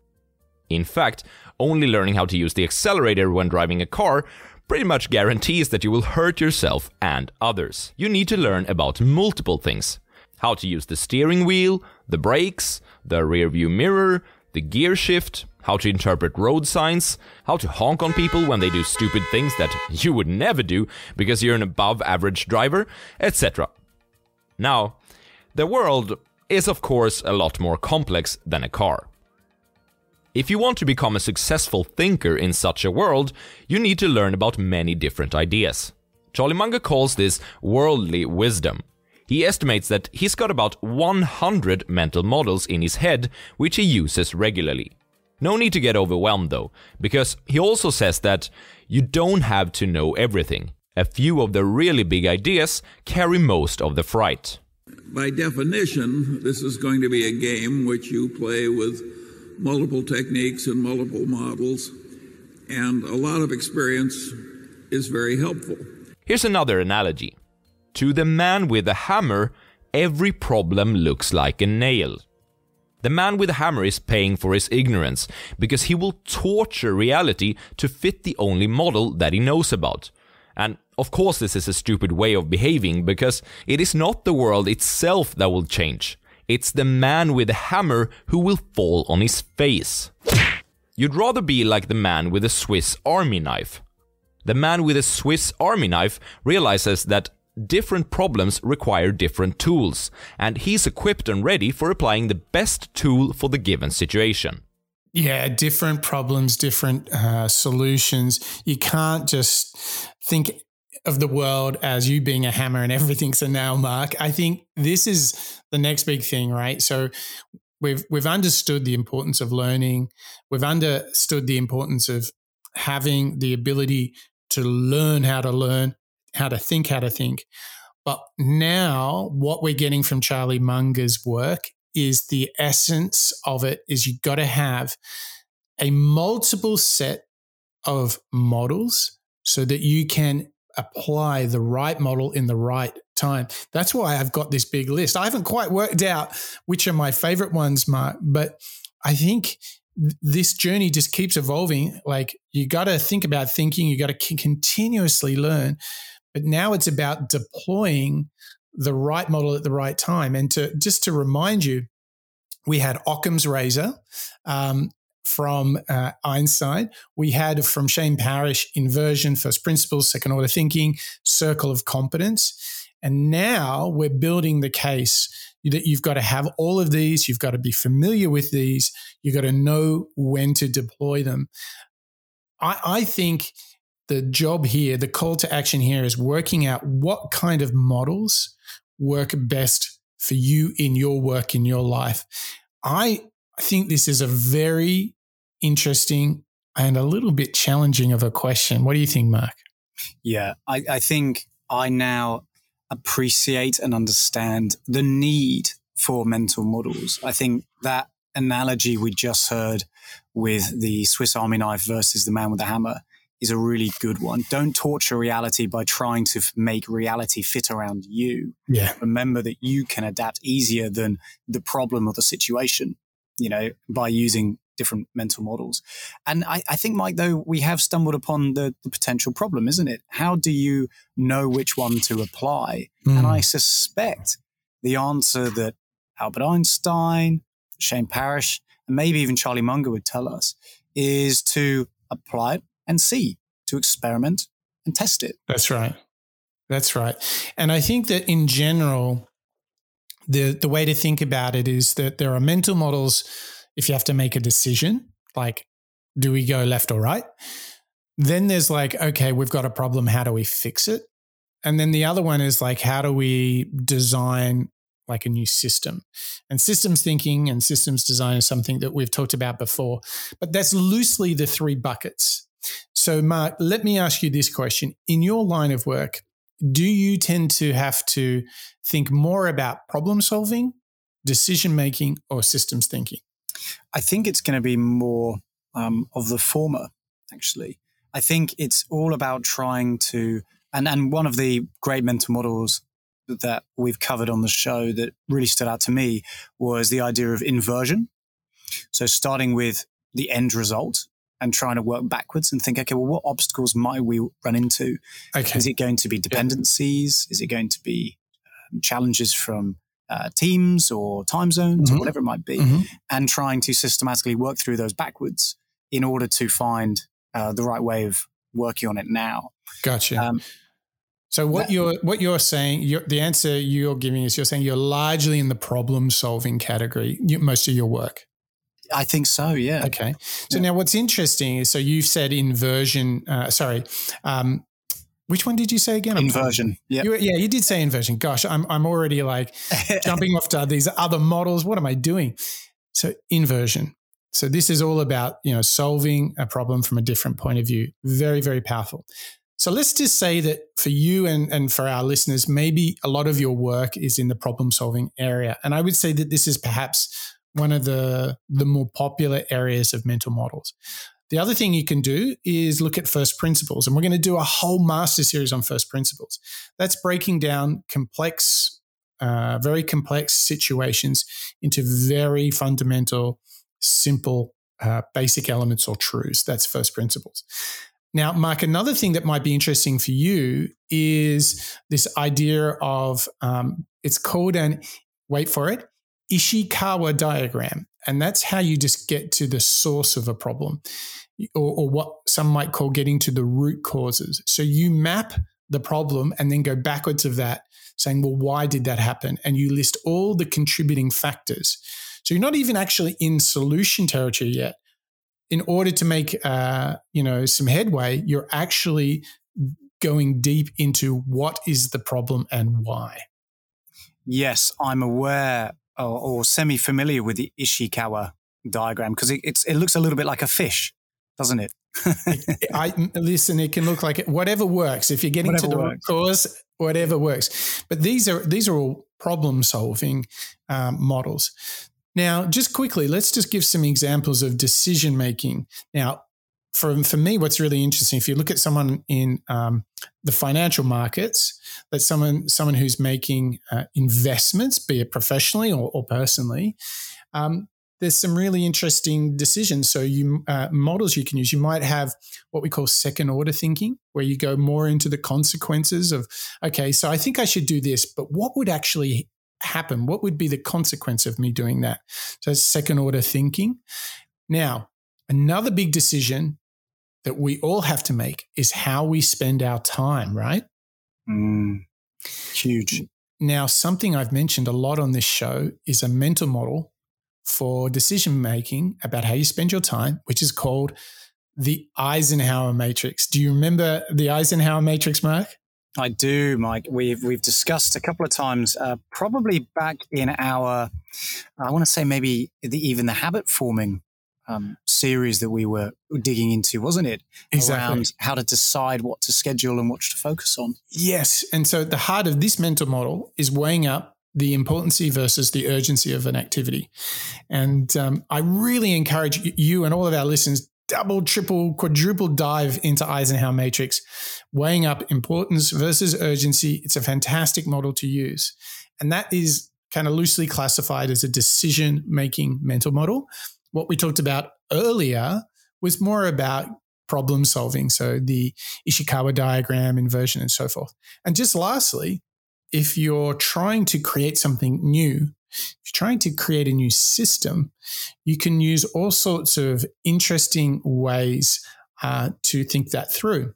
In fact, only learning how to use the accelerator when driving a car pretty much guarantees that you will hurt yourself and others. You need to learn about multiple things. How to use the steering wheel, the brakes, the rear view mirror, the gear shift, how to interpret road signs, how to honk on people when they do stupid things that [laughs] you would never do because you're an above average driver, etc. Now, the world is of course a lot more complex than a car. If you want to become a successful thinker in such a world, you need to learn about many different ideas. Charlie Munger calls this worldly wisdom. He estimates that he's got about 100 mental models in his head, which he uses regularly. No need to get overwhelmed though, because he also says that you don't have to know everything. A few of the really big ideas carry most of the fright. By definition, this is going to be a game which you play with multiple techniques and multiple models, and a lot of experience is very helpful. Here's another analogy. To the man with a hammer, every problem looks like a nail. The man with a hammer is paying for his ignorance because he will torture reality to fit the only model that he knows about. And of course, this is a stupid way of behaving because it is not the world itself that will change. It's the man with the hammer who will fall on his face. You'd rather be like the man with a Swiss army knife. The man with a Swiss army knife realizes that different problems require different tools, and he's equipped and ready for applying the best tool for the given situation. Yeah, different problems, different uh, solutions. You can't just think of the world as you being a hammer and everything's a nail mark. I think this is the next big thing, right? So we've we've understood the importance of learning. We've understood the importance of having the ability to learn how to learn, how to think how to think. But now what we're getting from Charlie Munger's work is the essence of it is you've got to have a multiple set of models so that you can apply the right model in the right time. That's why I've got this big list. I haven't quite worked out which are my favorite ones, Mark, but I think this journey just keeps evolving. Like you got to think about thinking, you got to continuously learn. But now it's about deploying the right model at the right time. And to just to remind you, we had Occam's razor um, from uh, Einstein. We had from Shane Parrish inversion, first principles, second order thinking, circle of competence. And now we're building the case that you've got to have all of these, you've got to be familiar with these, you've got to know when to deploy them. I, I think the job here, the call to action here is working out what kind of models work best for you in your work, in your life. I think this is a very interesting and a little bit challenging of a question. What do you think, Mark? Yeah, I, I think I now appreciate and understand the need for mental models. I think that analogy we just heard with the Swiss Army knife versus the man with the hammer is a really good one. Don't torture reality by trying to f- make reality fit around you. Yeah. Remember that you can adapt easier than the problem or the situation, you know, by using different mental models. And I, I think, Mike, though, we have stumbled upon the, the, potential problem, isn't it? How do you know which one to apply? Mm. And I suspect the answer that Albert Einstein, Shane Parrish, and maybe even Charlie Munger would tell us is to apply it and see, to experiment and test it. That's right. That's right. And I think that in general, the the way to think about it is that there are mental models if you have to make a decision, like do we go left or right? Then there's like, okay, we've got a problem. How do we fix it? And then the other one is like, how do we design like a new system? And systems thinking and systems design is something that we've talked about before, but that's loosely the three buckets. So, Mark, let me ask you this question. In your line of work, do you tend to have to think more about problem solving, decision making, or systems thinking? I think it's going to be more um, of the former, actually. I think it's all about trying to, and, and one of the great mental models that we've covered on the show that really stood out to me was the idea of inversion. So starting with the end result and trying to work backwards and think, okay, well, what obstacles might we run into? Okay. Is it going to be dependencies? Yeah. Is it going to be um, challenges from uh, teams or time zones mm-hmm. or whatever it might be, mm-hmm. and trying to systematically work through those backwards in order to find uh, the right way of working on it now. Gotcha. Um, so what that, you're what you're saying, you're, the answer you're giving is you're saying you're largely in the problem solving category. You, most of your work. I think so. Yeah. Okay. So yeah. now, what's interesting is so you've said inversion. Uh, sorry, um, which one did you say again? Inversion. Yeah. yeah, you did say inversion. Gosh, I'm I'm already like [laughs] jumping off to these other models. What am I doing? So inversion. So this is all about, you know, solving a problem from a different point of view. Very, very powerful. So let's just say that for you and, and for our listeners, maybe a lot of your work is in the problem solving area. And I would say that this is perhaps one of the, the more popular areas of mental models. The other thing you can do is look at first principles. And we're going to do a whole master series on first principles. That's breaking down complex, uh, very complex situations into very fundamental, simple, uh, basic elements or truths. That's first principles. Now, Mark, another thing that might be interesting for you is this idea of um, it's called an, wait for it, Ishikawa diagram. And that's how you just get to the source of a problem or, or what some might call getting to the root causes. So you map the problem and then go backwards of that, saying, well, why did that happen? And you list all the contributing factors. So you're not even actually in solution territory yet. In order to make, uh, you know, some headway, you're actually going deep into what is the problem and why. Yes, I'm aware or, or semi familiar with the Ishikawa diagram because it, it looks a little bit like a fish, doesn't it? I listen. It can look like it, whatever works. If you're getting whatever to the works. cause, whatever works. But these are these are all problem solving um, models. Now, just quickly, let's just give some examples of decision making. Now, for, for me, what's really interesting, if you look at someone in um, the financial markets, that someone someone who's making uh, investments, be it professionally or, or personally, um, there's some really interesting decisions. So you uh, models you can use. You might have what we call second order thinking, where you go more into the consequences of, okay, so I think I should do this, but what would actually happen? What would be the consequence of me doing that? So second order thinking. Now, another big decision that we all have to make is how we spend our time, right? Mm, huge. Now, something I've mentioned a lot on this show is a mental model for decision making about how you spend your time, which is called the Eisenhower Matrix. Do you remember the Eisenhower Matrix, Mark? I do, Mike. We've we've discussed a couple of times, uh, probably back in our, I want to say maybe the, even the habit forming um, series that we were digging into, wasn't it? Exactly. Around how to decide what to schedule and what to focus on. Yes. And so the heart of this mental model is weighing up the importancy versus the urgency of an activity. And um, I really encourage you and all of our listeners double, triple, quadruple dive into Eisenhower Matrix, weighing up importance versus urgency. It's a fantastic model to use. And that is kind of loosely classified as a decision making mental model what we talked about earlier was more about problem solving. So the Ishikawa diagram, inversion, and so forth. And just lastly, if you're trying to create something new, if you're trying to create a new system, you can use all sorts of interesting ways uh, to think that through.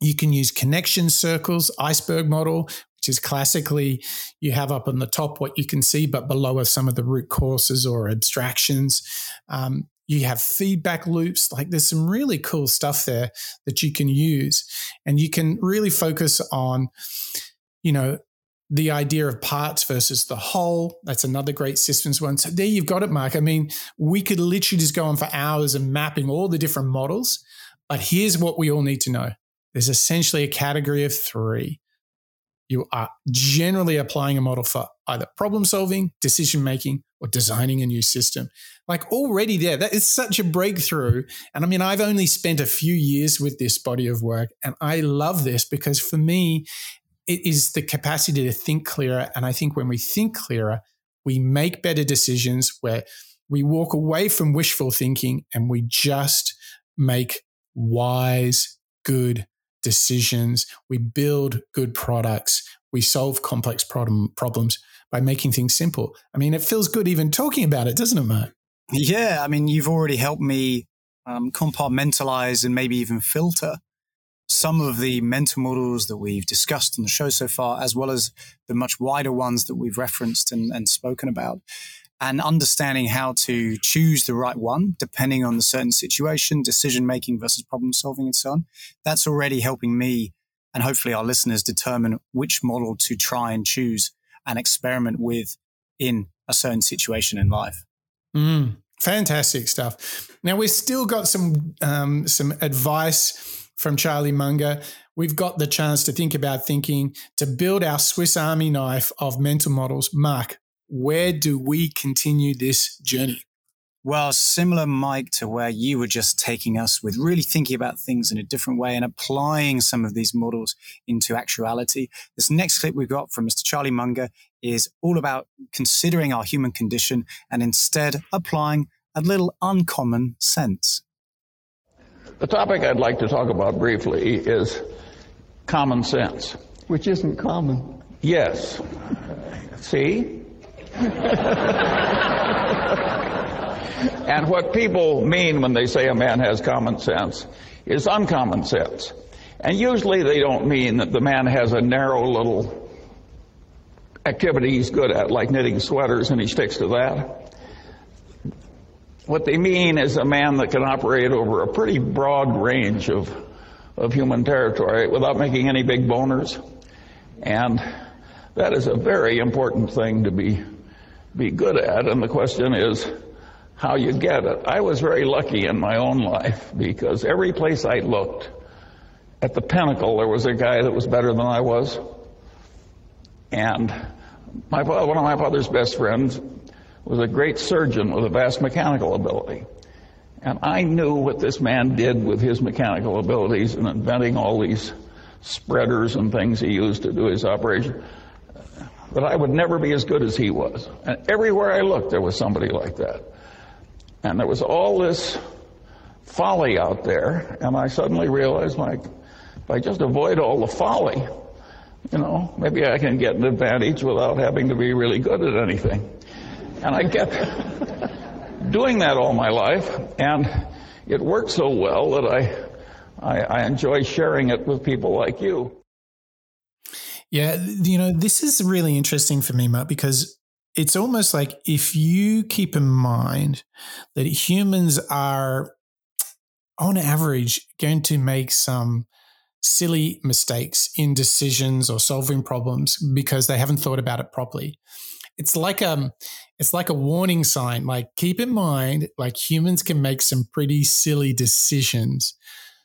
You can use connection circles, iceberg model, which is classically you have up on the top what you can see, but below are some of the root causes or abstractions. Um, you have feedback loops. Like there's some really cool stuff there that you can use. And you can really focus on, you know, the idea of parts versus the whole. That's another great systems one. So there you've got it, Mark. I mean, we could literally just go on for hours and mapping all the different models. But here's what we all need to know there's essentially a category of three you are generally applying a model for either problem solving, decision making, or designing a new system. Like already there, that is such a breakthrough. And I mean, I've only spent a few years with this body of work, and I love this because for me, it is the capacity to think clearer. And I think when we think clearer, we make better decisions where we walk away from wishful thinking and we just make wise, good decisions, we build good products, we solve complex problem, problems by making things simple. I mean, it feels good even talking about it, doesn't it, Mark? Yeah, I mean, you've already helped me um, compartmentalize and maybe even filter some of the mental models that we've discussed on the show so far, as well as the much wider ones that we've referenced and, and spoken about and understanding how to choose the right one depending on the certain situation, decision making versus problem solving, and so on. That's already helping me and hopefully our listeners determine which model to try and choose and experiment with in a certain situation in life. Mm, fantastic stuff. Now we've still got some um, some advice from Charlie Munger. We've got the chance to think about thinking to build our Swiss Army knife of mental models. Mark, where do we continue this journey? Well, similar, Mike, to where you were just taking us with really thinking about things in a different way and applying some of these models into actuality. This next clip we've got from Mr. Charlie Munger is all about considering our human condition and instead applying a little uncommon sense. The topic I'd like to talk about briefly is common sense. Which isn't common. Yes. See? [laughs] and what people mean when they say a man has common sense is uncommon sense. And usually they don't mean that the man has a narrow little activity he's good at, like knitting sweaters, and he sticks to that. What they mean is a man that can operate over a pretty broad range of, of human territory without making any big boners. And that is a very important thing to be, be good at. And the question is how you get it. I was very lucky in my own life because every place I looked, at the pinnacle, there was a guy that was better than I was. And my, one of my father's best friends was a great surgeon with a vast mechanical ability. And I knew what this man did with his mechanical abilities in inventing all these spreaders and things he used to do his operation. But I would never be as good as he was. And everywhere I looked, there was somebody like that. And there was all this folly out there. And I suddenly realized, like, if I just avoid all the folly, you know, maybe I can get an advantage without having to be really good at anything. And I kept [laughs] doing that all my life, and it worked so well that I, I, I enjoy sharing it with people like you. Yeah, you know, this is really interesting for me, Mark, because it's almost like if you keep in mind that humans are, on average, going to make some silly mistakes in decisions or solving problems because they haven't thought about it properly. It's like a, it's like a warning sign like keep in mind like humans can make some pretty silly decisions.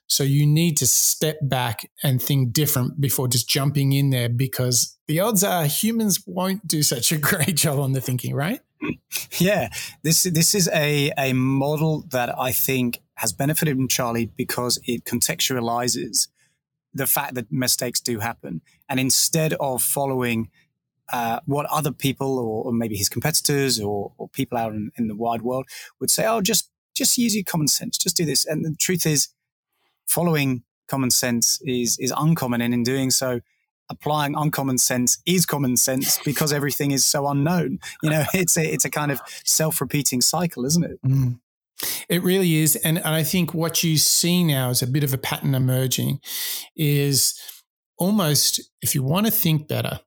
So you need to step back and think different before just jumping in there because the odds are humans won't do such a [laughs] great job on the thinking, right? [laughs] Yeah, this this is a a model that I think has benefited from Charlie because it contextualizes the fact that mistakes do happen. And instead of following uh, what other people or, or, maybe his competitors or, or people out in, in, the wide world would say, oh, just just use your common sense, just do this. And the truth is, following common sense is is uncommon, and in doing so, applying uncommon sense is common sense [laughs] because everything is so unknown. You know, it's a it's a kind of self repeating cycle, isn't it? Mm. It really is. And, and I think what you see now is a bit of a pattern emerging is almost if you want to think better,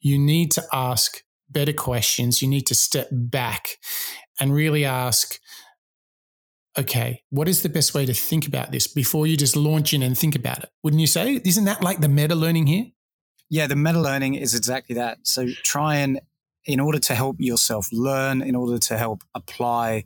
you need to ask better questions. You need to step back and really ask, okay, what is the best way to think about this before you just launch in and think about it? Wouldn't you say? Isn't that like the meta learning here? Yeah, the meta learning is exactly that. So try and, in order to help yourself learn, in order to help apply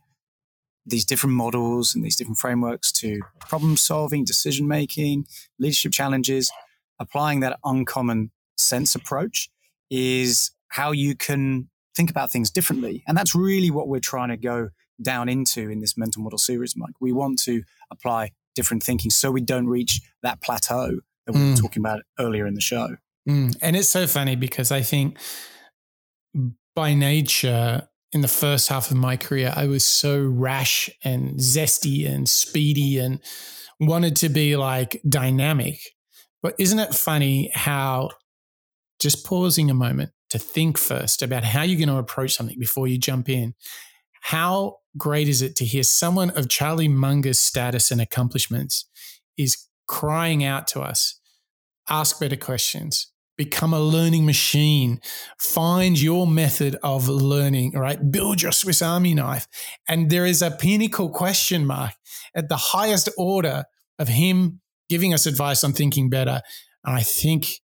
these different models and these different frameworks to problem solving, decision making, leadership challenges, applying that uncommon sense approach is how you can think about things differently. And that's really what we're trying to go down into in this mental model series, Mike. We want to apply different thinking so we don't reach that plateau that we mm. were talking about earlier in the show. Mm. And it's so funny because I think by nature, in the first half of my career, I was so rash and zesty and speedy and wanted to be like dynamic. But isn't it funny how just pausing a moment to think first about how you're going to approach something before you jump in? How great is it to hear someone of Charlie Munger's status and accomplishments is crying out to us, ask better questions, become a learning machine. Find your method of learning, right? Build your Swiss Army knife. And there is a pinnacle question mark at the highest order of him giving us advice on thinking better. And I think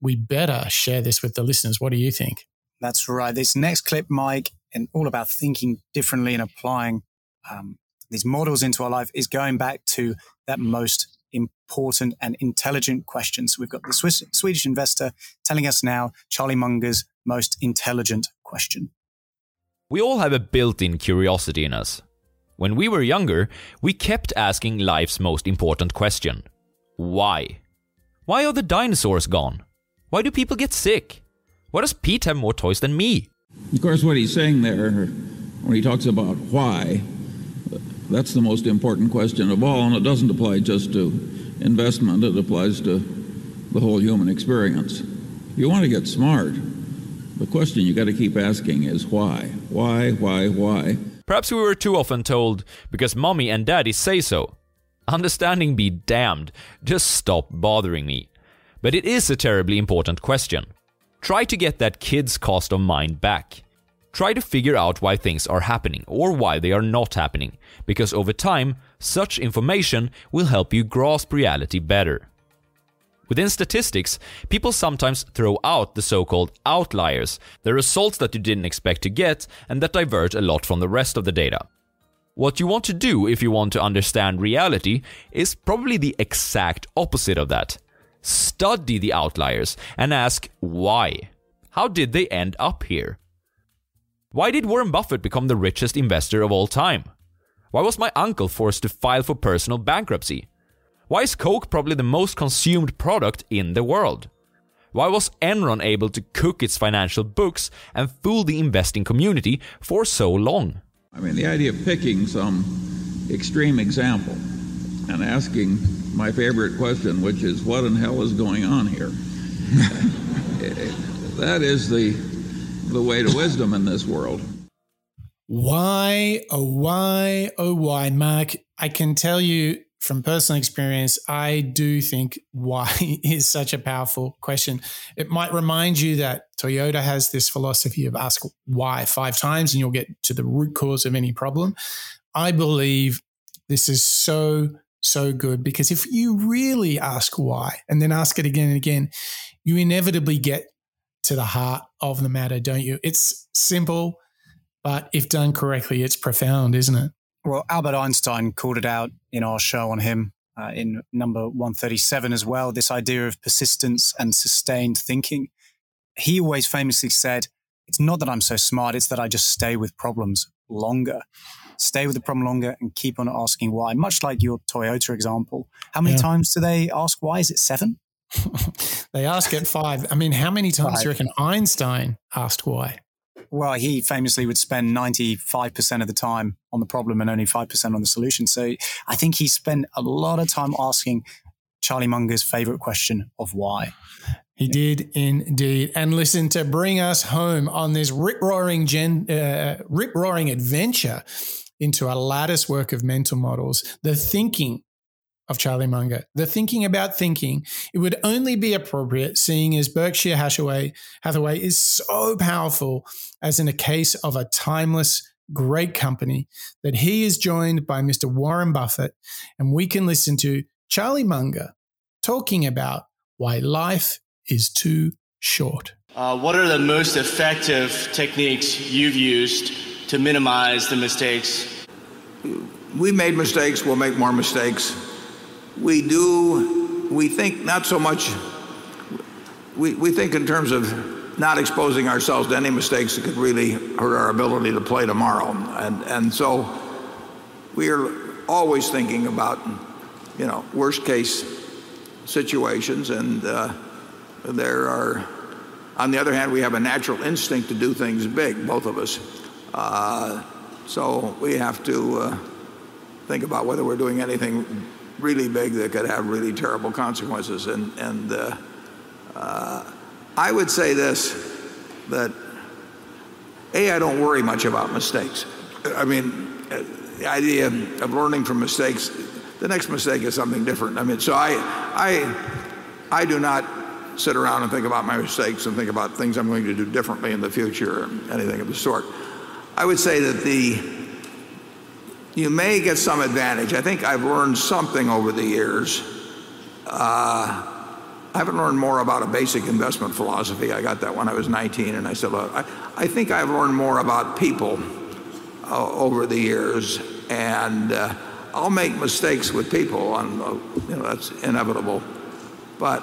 we better share this with the listeners. What do you think? That's right. This next clip, Mike, and all about thinking differently and applying um, these models into our life is going back to that most important and intelligent questions. We've got the Swiss, Swedish investor telling us now Charlie Munger's most intelligent question. We all have a built in curiosity in us. When we were younger, we kept asking life's most important question Why? Why are the dinosaurs gone? Why do people get sick? Why does Pete have more toys than me? Of course, what he's saying there, when he talks about why, that's the most important question of all, and it doesn't apply just to investment, it applies to the whole human experience. You want to get smart, the question you got to keep asking is why? Why, why, why? Perhaps we were too often told, because mommy and daddy say so. Understanding be damned, just stop bothering me. But it is a terribly important question. Try to get that kid's cost of mind back. Try to figure out why things are happening or why they are not happening, because over time, such information will help you grasp reality better. Within statistics, people sometimes throw out the so called outliers, the results that you didn't expect to get and that diverge a lot from the rest of the data. What you want to do if you want to understand reality is probably the exact opposite of that. Study the outliers and ask why. How did they end up here? Why did Warren Buffett become the richest investor of all time? Why was my uncle forced to file for personal bankruptcy? Why is Coke probably the most consumed product in the world? Why was Enron able to cook its financial books and fool the investing community for so long? I mean, the idea of picking some extreme example and asking my favorite question, which is, what in hell is going on here? [laughs] that is the, the way to wisdom in this world. Why, oh, why, oh, why, Mark? I can tell you from personal experience, I do think why [laughs] is such a powerful question. It might remind you that Toyota has this philosophy of ask why five times and you'll get to the root cause of any problem. I believe this is so, so good because if you really ask why and then ask it again and again, you inevitably get to the heart of the matter, don't you? It's simple, but if done correctly, it's profound, isn't it? Well, Albert Einstein called it out in our show on him uh, in number 137 as well this idea of persistence and sustained thinking. He always famously said, It's not that I'm so smart, it's that I just stay with problems longer. Stay with the problem longer and keep on asking why. Much like your Toyota example. How many yeah. times do they ask why? Is it seven? [laughs] they ask it five. I mean, how many times five. do you reckon Einstein asked why? well, he famously would spend 95% of the time on the problem and only 5% on the solution. So I think he spent a lot of time asking Charlie Munger's favorite question of why. He did indeed. And listen, to bring us home on this rip roaring, gen, uh, rip roaring adventure into a lattice work of mental models, the thinking of Charlie Munger. The thinking about thinking, it would only be appropriate seeing as Berkshire Hathaway, Hathaway is so powerful as in a case of a timeless great company that he is joined by Mr. Warren Buffett and we can listen to Charlie Munger talking about why life is too short. Uh, what are the most effective techniques you've used to minimize the mistakes? We made mistakes, we'll make more mistakes we do, we think not so much, we, we think in terms of not exposing ourselves to any mistakes that could really hurt our ability to play tomorrow. And, and so we are always thinking about, you know, worst case situations. And uh, there are, on the other hand, we have a natural instinct to do things big, both of us. Uh, so we have to uh, think about whether we're doing anything really big that could have really terrible consequences. And, and uh, uh, I would say this that A, I don't worry much about mistakes. I mean, the idea of learning from mistakes, the next mistake is something different. I mean, so I, I, I do not sit around and think about my mistakes and think about things I'm going to do differently in the future or anything of the sort. I would say that the you may get some advantage. I think I've learned something over the years. Uh, I haven't learned more about a basic investment philosophy. I got that when I was 19, and I said, look, I, I think I've learned more about people uh, over the years, and uh, I'll make mistakes with people, and uh, you know that's inevitable. But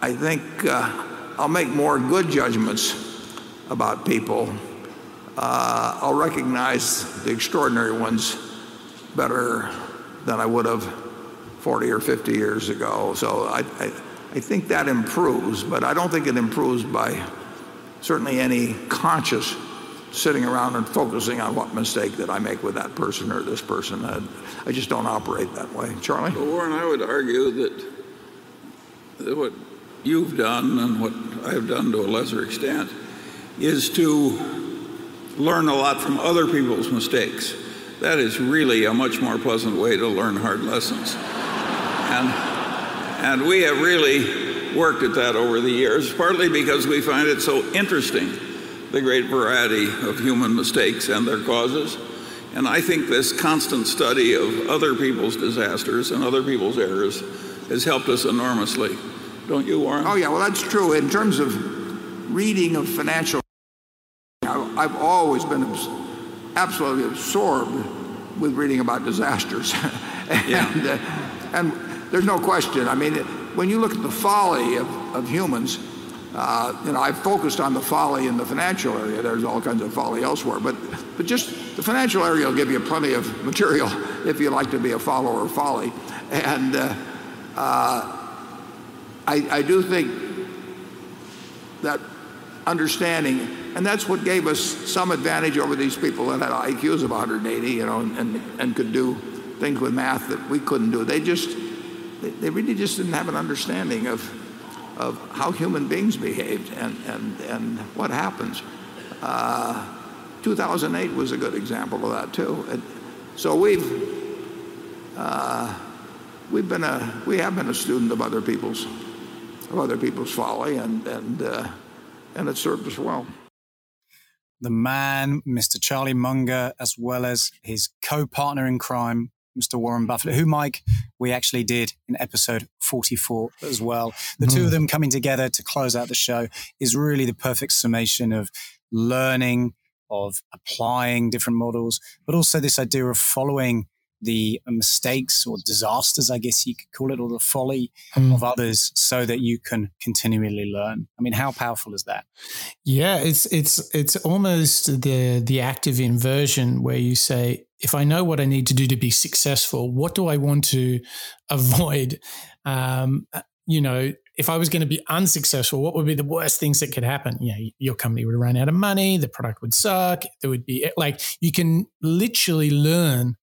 I think uh, I'll make more good judgments about people. Uh, I'll recognize the extraordinary ones better than I would have 40 or 50 years ago. So I, think that improves, but I don't think it improves by certainly any conscious sitting around and focusing on what mistake did I make with that person or this person. I, just don't operate that way. Charlie? Well, Warren, I would argue that what you've done and what I've done to a lesser extent is to learn a lot from other people's mistakes that is really a much more pleasant way to learn hard lessons. And, and we have really worked at that over the years, partly because we find it so interesting, the great variety of human mistakes and their causes. And I think this constant study of other people's disasters and other people's errors has helped us enormously. Don't you, Warren? Oh, yeah, well, that's true. In terms of reading of financial, I've always been absolutely absorbed with reading about disasters. [laughs] and, yeah. uh, and there's no question. I mean, when you look at the folly of, of humans, uh, you know, I've focused on the folly in the financial area. There's all kinds of folly elsewhere, but but just the financial area will give you plenty of material [laughs] if you like to be a follower of folly. And uh, uh, I, I do think that understanding, and that's what gave us some advantage over these people that had IQs of 180, you know, and, and, could do things with math that we couldn't do. They just, they, they really just didn't have an understanding of, of how human beings behaved and, and, and what happens. Uh, 2008 was a good example of that too. So we've uh, we've been a we have been a student of other people's of other people's folly, and and uh, and it served us well. The man, Mr. Charlie Munger, as well as his co-partner in crime, Mr. Warren Buffett, who, Mike, we actually did in episode 44 as well. The mm. two of hmm. them coming together to close out the show is really the perfect summation of learning, of applying different models, but also this idea of following the mistakes or disasters, I guess you could call it, or the folly mm. of others, so that you can continually learn. I mean, how powerful is that? Yeah, it's it's it's almost the the active inversion where you say, if I know what I need to do to be successful, what do I want to [laughs] avoid? Um, you know, if I was going to be unsuccessful, what would be the worst things that could happen? You know, your company would run out of money, the product would suck. There would be like you can literally learn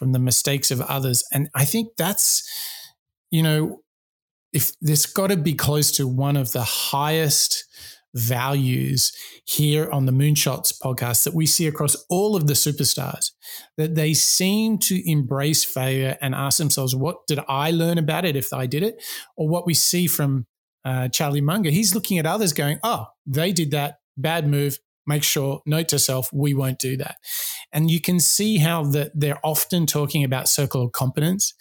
from the mistakes of others, and I think that's you know, if there's got to be close to one of the highest values here on the Moonshots podcast that we see across all of the superstars that they seem to embrace failure and ask themselves, what did I learn about it if I did it? Or what we see from uh, Charlie Munger, he's looking at others going, oh, they did that, bad move. Make sure, note to self, we won't do that. And you can see how that they're often talking about circle of competence.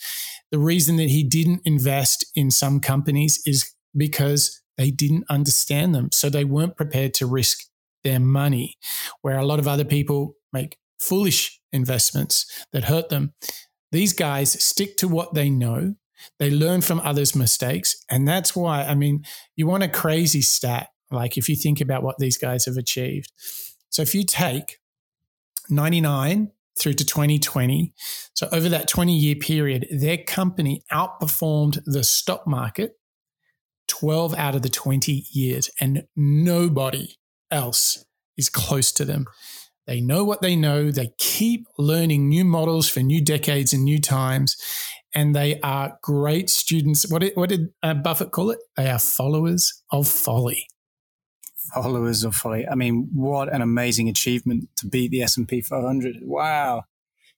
The reason that he didn't invest in some companies is because they didn't understand them. So they weren't prepared to risk their money, where a lot of other people make foolish investments that hurt them. These guys stick to what they know. They learn from others' mistakes. And that's why, I mean, you want a crazy stat, like if you think about what these guys have achieved. So if you take 99 through to 2020, so over that 20 year period, their company outperformed the stock market 12 out of the 20 years, and nobody else is close to them. They know what they know. They keep learning new models for new decades and new times. And they are great students. What did, what did uh, Buffett call it? They are followers of folly. Followers of folly. I mean, what an amazing achievement to beat the S&P 500. Wow.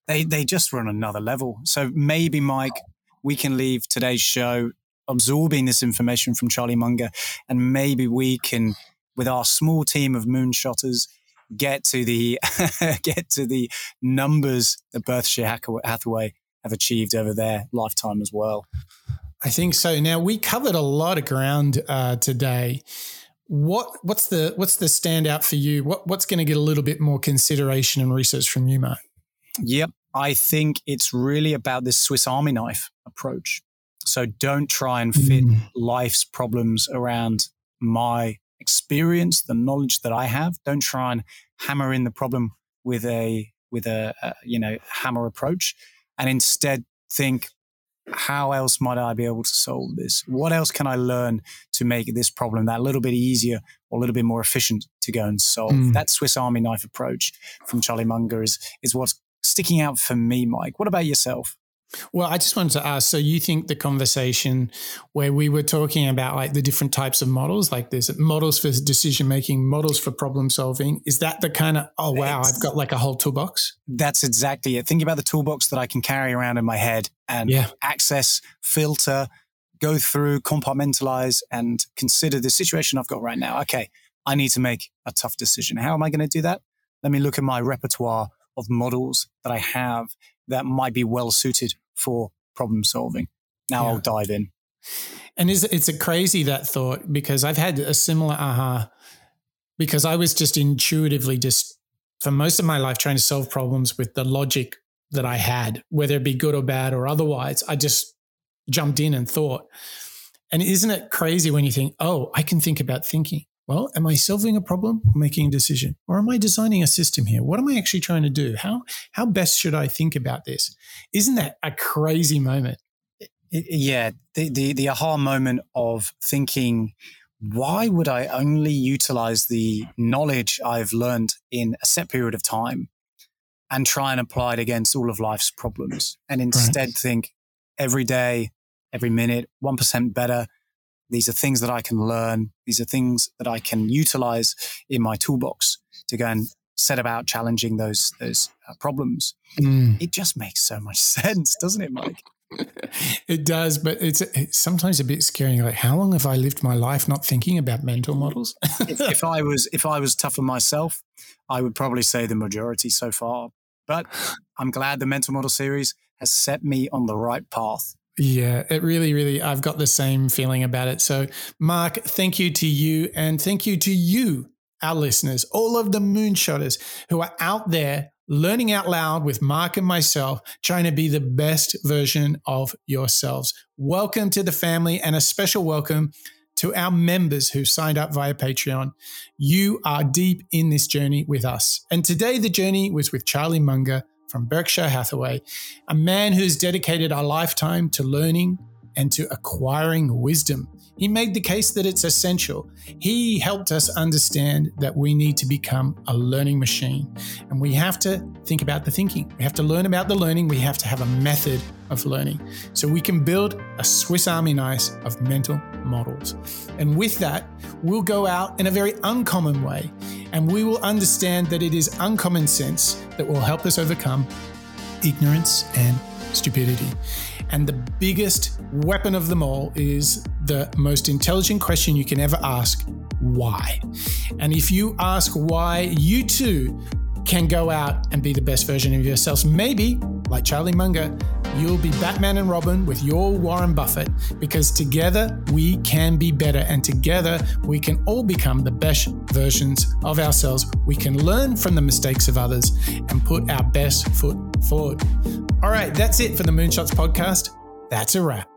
They, they just run another level. So maybe, Mike, we can leave today's show absorbing this information from Charlie Munger, and maybe we can, with our small team of moonshotters, get to the [laughs] get to the numbers that Berkshire Hathaway have achieved over their lifetime as well. I think so. Now we covered a lot of ground uh, today. What what's the what's the standout for you? What what's going to get a little bit more consideration and research from you, Mark? Yep, I think it's really about this Swiss Army knife approach. So don't try and fit mm. life's problems around my experience, the knowledge that I have. Don't try and hammer in the problem with a with a, a you know hammer approach, and instead think how else might I be able to solve this? What else can I learn to make this problem that little bit easier or a little bit more efficient to go and solve? Mm. That Swiss Army knife approach from Charlie Munger is, is what's sticking out for me, Mike. What about yourself? Well, I just wanted to ask so you think the conversation where we were talking about like the different types of models, like there's models for decision making, models for problem solving, is that the kind of, oh, wow, I've got like a whole toolbox? That's exactly it. Think about the toolbox that I can carry around in my head and yeah. access, filter, go through, compartmentalize, and consider the situation I've got right now. Okay, I need to make a tough decision. How am I going to do that? Let me look at my repertoire of models that I have that might be well suited for problem solving. Now yeah. I'll dive in. And is it's a crazy that thought because I've had a similar aha because I was just intuitively just for most of my life trying to solve problems with the logic that I had, whether it be good or bad or otherwise. I just jumped in and thought. And isn't it crazy when you think, oh, I can think about thinking? Well, am I solving a problem or making a decision? Or am I designing a system here? What am I actually trying to do? How how best should I think about this? Isn't that a crazy moment? Yeah, the the, the aha moment of thinking, why would I only utilize the knowledge I've learned in a set period of time and try and apply it against all of life's problems and instead right. think every day, every minute, 1% better, these are things that I can learn. These are things that I can utilize in my toolbox to go and set about challenging those those uh, problems. Mm. It just makes so much [laughs] sense, doesn't it, Mike? [laughs] it does, but it's, it's, sometimes a bit scary. Like, how long have I lived my life not thinking about mental models? if, if, I was if I was tough on myself, I would probably say the majority so far. But [gasps] I'm glad the mental model series has set me on the right path. Yeah, it really, really, I've got the same feeling about it. So, Mark, thank you to you and thank you to you, our listeners, all of the moonshotters who are out there learning out loud with Mark and myself, trying to be the best version of yourselves. Welcome to the family and a special welcome to our members who signed up via Patreon. You are deep in this journey with us. And today, the journey was with Charlie Munger from Berkshire Hathaway, a man who's dedicated a lifetime to learning and to acquiring wisdom. He made the case that it's essential. He helped us understand that we need to become a learning machine. And we have to think about the thinking. We have to learn about the learning. We have to have a method of learning. So we can build a Swiss Army knife of mental models. And with that, we'll go out in a very uncommon way and we will understand that it is uncommon sense that will help us overcome ignorance and stupidity. And the biggest weapon of them all is the most intelligent question you can ever ask why? And if you ask why, you too can go out and be the best version of yourselves. Maybe, like Charlie Munger, you'll be Batman and Robin with your Warren Buffett because together we can be better and together we can all become the best versions of ourselves. We can learn from the mistakes of others and put our best foot forward. All right, that's it for the Moonshots podcast. That's a wrap.